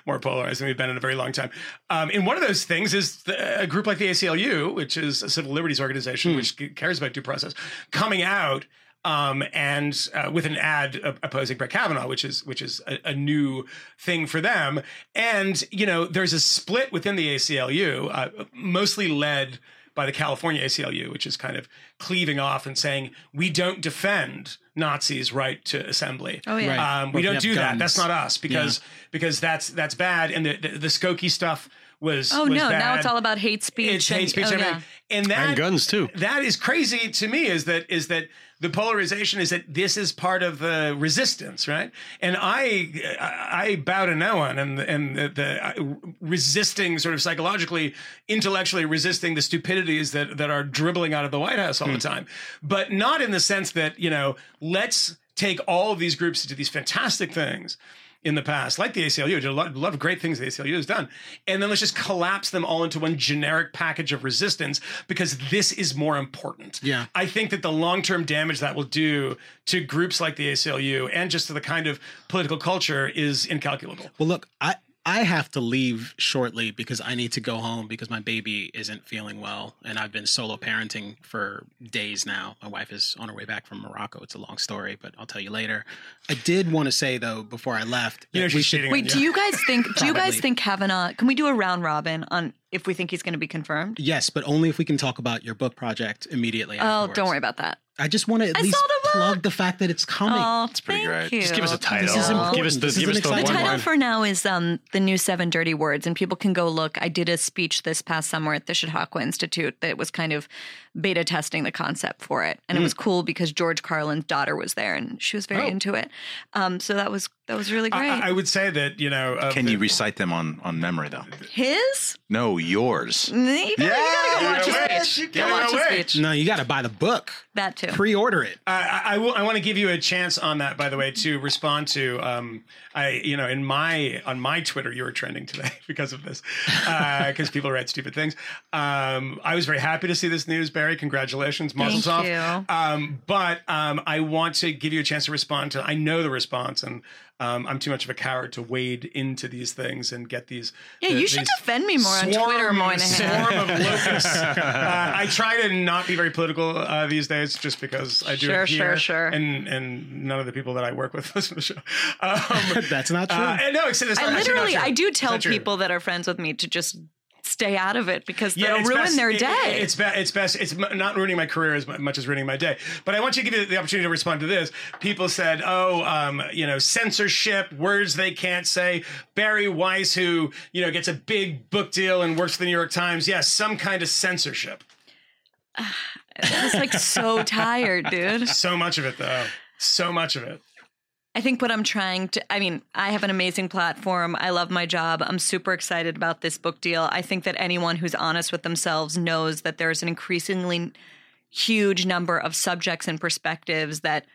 Speaker 2: more polarized than we've been in a very long time. Um, and one of those things is the, a group like the ACLU, which is a civil liberties organization which cares about due process, coming out um, and uh, with an ad uh, opposing Brett Kavanaugh, which is which is a, a new thing for them. And you know, there's a split within the ACLU, uh, mostly led by the California ACLU, which is kind of cleaving off and saying we don't defend Nazis' right to assembly.
Speaker 6: Oh, yeah.
Speaker 1: Right.
Speaker 2: Um, we don't
Speaker 1: have
Speaker 2: do that. That's not us because because that's that's bad. And the the, the Skokie stuff was
Speaker 6: Oh
Speaker 2: was
Speaker 6: no! Now it's all about hate speech.
Speaker 2: It's hate
Speaker 6: and-
Speaker 2: speech
Speaker 6: oh,
Speaker 2: and
Speaker 6: yeah.
Speaker 2: And that
Speaker 5: And guns, too.
Speaker 2: That is crazy to me. Is that is that the polarization is that this is part of the resistance, right? And I I, I bow to no one, and and the, the uh, resisting sort of psychologically, intellectually resisting the stupidities that that are dribbling out of the White House all the time, but not in the sense that you know let's take all of these groups to do these fantastic things in the past, like the ACLU, did a lot, a lot of great things the ACLU has done. And then let's just collapse them all into one generic package of resistance because this is more important.
Speaker 1: Yeah.
Speaker 2: I think that the long term damage that will do to groups like the ACLU and just to the kind of political culture is incalculable.
Speaker 1: Well, look, I I have to leave shortly because I need to go home because my baby isn't feeling well, and I've been solo parenting for days now. My wife is on her way back from Morocco. It's a long story, but I'll tell you later. I did want to say though before I left,
Speaker 2: You know,
Speaker 1: we should
Speaker 6: Wait, do you guys think? Do you guys think Kavanaugh? Can we do a round robin on if we think he's going to be confirmed?
Speaker 1: yes, but only if we can talk about your book project immediately.
Speaker 6: Oh,
Speaker 1: afterwards.
Speaker 6: don't worry about that.
Speaker 1: I just want to at
Speaker 6: I
Speaker 1: least
Speaker 6: the
Speaker 1: plug the fact that it's coming.
Speaker 6: Oh,
Speaker 4: pretty
Speaker 6: thank
Speaker 4: great.
Speaker 6: you.
Speaker 5: Just give us a title.
Speaker 1: This is important.
Speaker 5: Give us the
Speaker 1: This
Speaker 5: give
Speaker 1: an
Speaker 5: us the
Speaker 6: The title
Speaker 5: line.
Speaker 6: for now is um, the new Seven Dirty Words, and people can go look. I did a speech this past summer at the Chautauqua Institute that was kind of beta testing the concept for it, and it was cool because George Carlin's daughter was there, and she was very
Speaker 2: Oh.
Speaker 6: into it. Um, so that was that was really great.
Speaker 2: I, I would say that, you know, of
Speaker 4: Can
Speaker 2: the-
Speaker 4: you recite them on on memory though?
Speaker 6: His?
Speaker 4: No, yours.
Speaker 6: You gotta, you gotta go watch
Speaker 2: you
Speaker 6: a
Speaker 2: know
Speaker 6: speech.
Speaker 2: what?
Speaker 6: Go
Speaker 2: You
Speaker 6: watch a
Speaker 2: what?
Speaker 6: speech.
Speaker 1: no, you got to buy the book.
Speaker 6: That too.
Speaker 1: Pre-order it.
Speaker 2: I, I, I will- I want to give you a chance on that, by the way, to respond to. Um, I, you know, in my on my Twitter, you were trending today because of this, because people write stupid things. Um, I was very happy to see this news, Bari. Congratulations, Mazel
Speaker 6: Thank
Speaker 2: tov.
Speaker 6: you.
Speaker 2: Um, but um, I want to give you a chance to respond to. I know the response, and um, I'm too much of a coward to wade into these things and get these.
Speaker 6: Yeah,
Speaker 2: the-
Speaker 6: you should defend me more on
Speaker 2: swarm-
Speaker 6: Twitter, Moynihan.
Speaker 2: Swarm of locusts. uh, I try to not be very political uh, these days, just because I do
Speaker 6: Sure,
Speaker 2: it
Speaker 6: sure,
Speaker 2: here,
Speaker 6: sure.
Speaker 2: and and none of the people that I work with listen to the show. Um,
Speaker 1: That's not true.
Speaker 2: uh, and no, it's, it's
Speaker 6: I
Speaker 2: not- actually not
Speaker 6: literally,
Speaker 2: true.
Speaker 6: I do tell
Speaker 2: not true.
Speaker 6: people that are friends with me to just stay out of it because
Speaker 2: Yeah,
Speaker 6: they'll ruin
Speaker 2: best-
Speaker 6: their
Speaker 2: it-
Speaker 6: day.
Speaker 2: it- it's best. It's best. It's not ruining my career as much as ruining my day. But I want you to give you the opportunity to respond to this. People said, "Oh, um, you know, censorship, words they can't say." Bari Weiss, who you know gets a big book deal and works for the New York Times, yes, some kind of censorship.
Speaker 6: I was like so tired, dude.
Speaker 2: So much of it, though. So much of it.
Speaker 6: I think what I'm trying to, I mean, I have an amazing platform. I love my job. I'm super excited about this book deal. I think that anyone who's honest with themselves knows that there's an increasingly huge number of subjects and perspectives that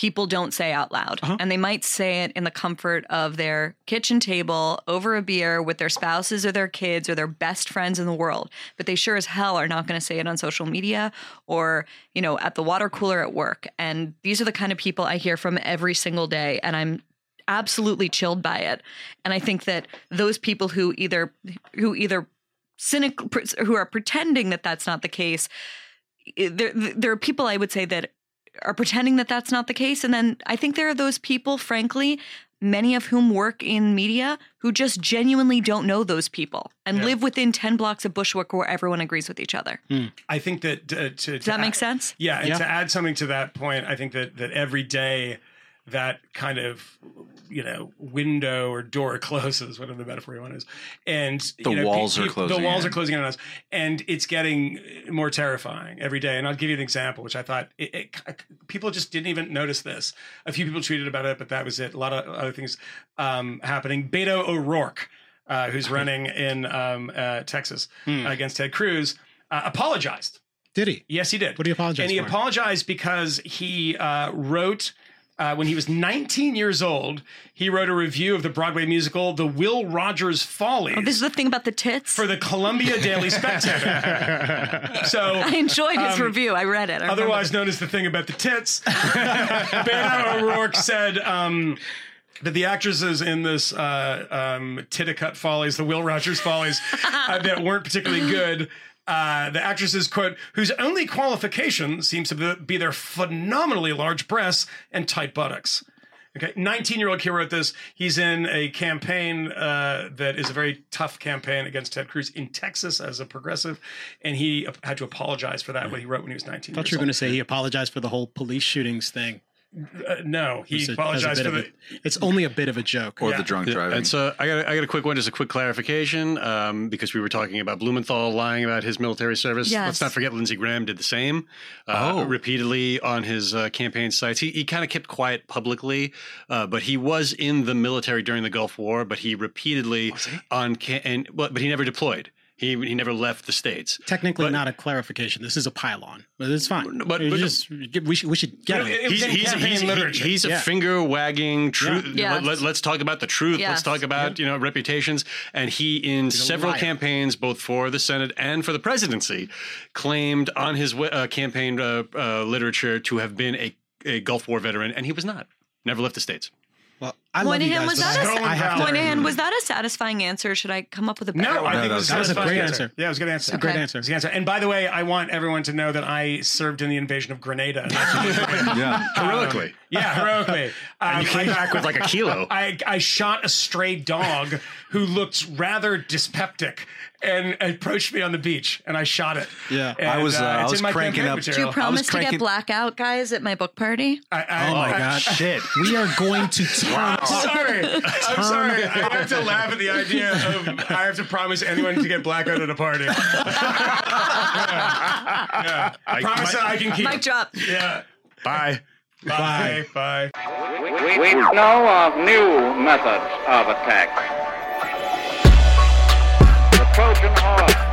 Speaker 6: people don't say out loud. Uh-huh. And they might say it in the comfort of their kitchen table over a beer with their spouses or their kids or their best friends in the world. But they sure as hell are not going to say it on social media or, you know, at the water cooler at work. And these are the kind of people I hear from every single day. And I'm absolutely chilled by it. And I think that those people who either who either cynical who are pretending that that's not the case eh, there, there are people I would say that are pretending that that's not the case. And then I think there are those people, frankly, many of whom work in media who just genuinely don't know those people and live within 10 blocks of Bushwick where everyone agrees with each other.
Speaker 2: I think that uh, to
Speaker 6: Does that make sense?
Speaker 2: Yeah, and
Speaker 1: Yeah.
Speaker 2: to add something to that point, I think that that every day that kind of you know window or door closes, whatever the metaphor you want is, and
Speaker 4: The
Speaker 2: you know,
Speaker 4: walls are closing The
Speaker 2: walls
Speaker 4: in.
Speaker 2: are closing in on us, and it's getting more terrifying every day. And I'll give you an example, which I thought it, it, people just didn't even notice this. A few people tweeted about it, but that was it. A lot of other things um, happening. Beto O'Rourke. Uh, who's running in um, uh, Texas
Speaker 1: Hmm.
Speaker 2: against Ted Cruz? Uh, apologized.
Speaker 1: Did he?
Speaker 2: Yes, he did.
Speaker 1: What did he apologize
Speaker 2: And he
Speaker 1: for?
Speaker 2: apologized because he uh, wrote. Uh, when he was 19 years old, he wrote a review of the Broadway musical *The Will Rogers Follies*
Speaker 6: Oh, this is the thing about the tits.
Speaker 2: for the Columbia Daily Spectator. so,
Speaker 6: I enjoyed his
Speaker 2: um,
Speaker 6: review. I read it. I remember
Speaker 2: otherwise known as the thing about the tits. Beto O'Rourke said um, that the actresses in this uh, um, Titicut Follies, the Will Rogers Follies, uh, that weren't particularly good. Uh, the actresses, quote, whose only qualification seems to be their phenomenally large breasts and tight buttocks. Okay, 19 year old kid wrote this. He's in a campaign uh, that is a very tough campaign against Ted Cruz in Texas as a progressive, and he had to apologize for that. What he wrote when he was 19.
Speaker 1: I thought you were going to say he apologized for the whole police shootings thing.
Speaker 2: Uh, no, he
Speaker 1: It's a- a
Speaker 2: apologized for the.
Speaker 1: a- it's only a bit of a joke.
Speaker 4: or
Speaker 2: Yeah.
Speaker 4: the drunk driving.
Speaker 5: And so I got I got a quick one, just a quick clarification, um, because we were talking about Blumenthal lying about his military service.
Speaker 6: Yes.
Speaker 5: Let's not forget Lindsey Graham did the same uh,
Speaker 4: Oh.
Speaker 5: repeatedly on his uh, campaign sites. He, he kind of kept quiet publicly, uh, but he was in the military during the Gulf War. But he repeatedly on ca- and but, but he never deployed. He he never left the states.
Speaker 1: Technically,
Speaker 5: But-
Speaker 1: not a clarification. This is a pylon, but it's fine.
Speaker 5: But- but-
Speaker 1: just we should we should get
Speaker 2: But
Speaker 1: it.
Speaker 2: it- it was
Speaker 5: He's,
Speaker 2: in
Speaker 5: he's, he's,
Speaker 2: literature.
Speaker 5: he's a
Speaker 1: Yeah.
Speaker 5: finger wagging truth.
Speaker 6: Yeah.
Speaker 5: Let, us talk about the truth.
Speaker 6: Yes.
Speaker 5: Let's talk about you know reputations. And he, in
Speaker 1: a
Speaker 5: several
Speaker 1: liar.
Speaker 5: campaigns, both for the Senate and for the presidency, claimed on his uh, campaign uh, uh, literature to have been a, a Gulf War veteran, and he was not. Never left the states.
Speaker 1: Well, I love you
Speaker 6: Moynihan,
Speaker 1: guys,
Speaker 6: was that
Speaker 1: I-
Speaker 6: a
Speaker 1: I have
Speaker 6: Moynihan, was that a satisfying answer? Should I come up with a better
Speaker 2: No,
Speaker 6: one?
Speaker 2: I think
Speaker 4: that
Speaker 2: it
Speaker 4: was-
Speaker 2: was,
Speaker 1: that was a
Speaker 2: satisfying
Speaker 1: great answer.
Speaker 2: Yeah, it was a good answer.
Speaker 1: Great answer.
Speaker 2: It was a good answer. And by the way, I want everyone to know that I served in the invasion of Grenada.
Speaker 4: yeah.
Speaker 5: Heroically.
Speaker 2: yeah, heroically. Um,
Speaker 5: you came
Speaker 2: I-
Speaker 5: back with like a kilo.
Speaker 2: I, I shot a stray dog who looked rather dyspeptic and approached me on the beach, and I shot it.
Speaker 1: Yeah.
Speaker 2: And,
Speaker 4: I was, uh, I
Speaker 2: it's
Speaker 4: was
Speaker 2: in my
Speaker 4: cranking
Speaker 2: campaign
Speaker 4: up-
Speaker 6: Do
Speaker 2: material.
Speaker 6: you promise to
Speaker 4: cranking-
Speaker 6: get blackout guys at my book party?
Speaker 2: I, I,
Speaker 1: Oh my
Speaker 2: I-
Speaker 1: god!
Speaker 5: Shit.
Speaker 1: We are going to turn.
Speaker 2: I'm sorry. I'm sorry. I have to laugh at the idea of I have to promise anyone to get blackout at a party. yeah. Yeah. I promise that I can keep.
Speaker 6: Mic drop.
Speaker 2: Yeah.
Speaker 5: Bye.
Speaker 2: Bye. Bye.
Speaker 3: We, we know of new methods of attack. The Trojan horse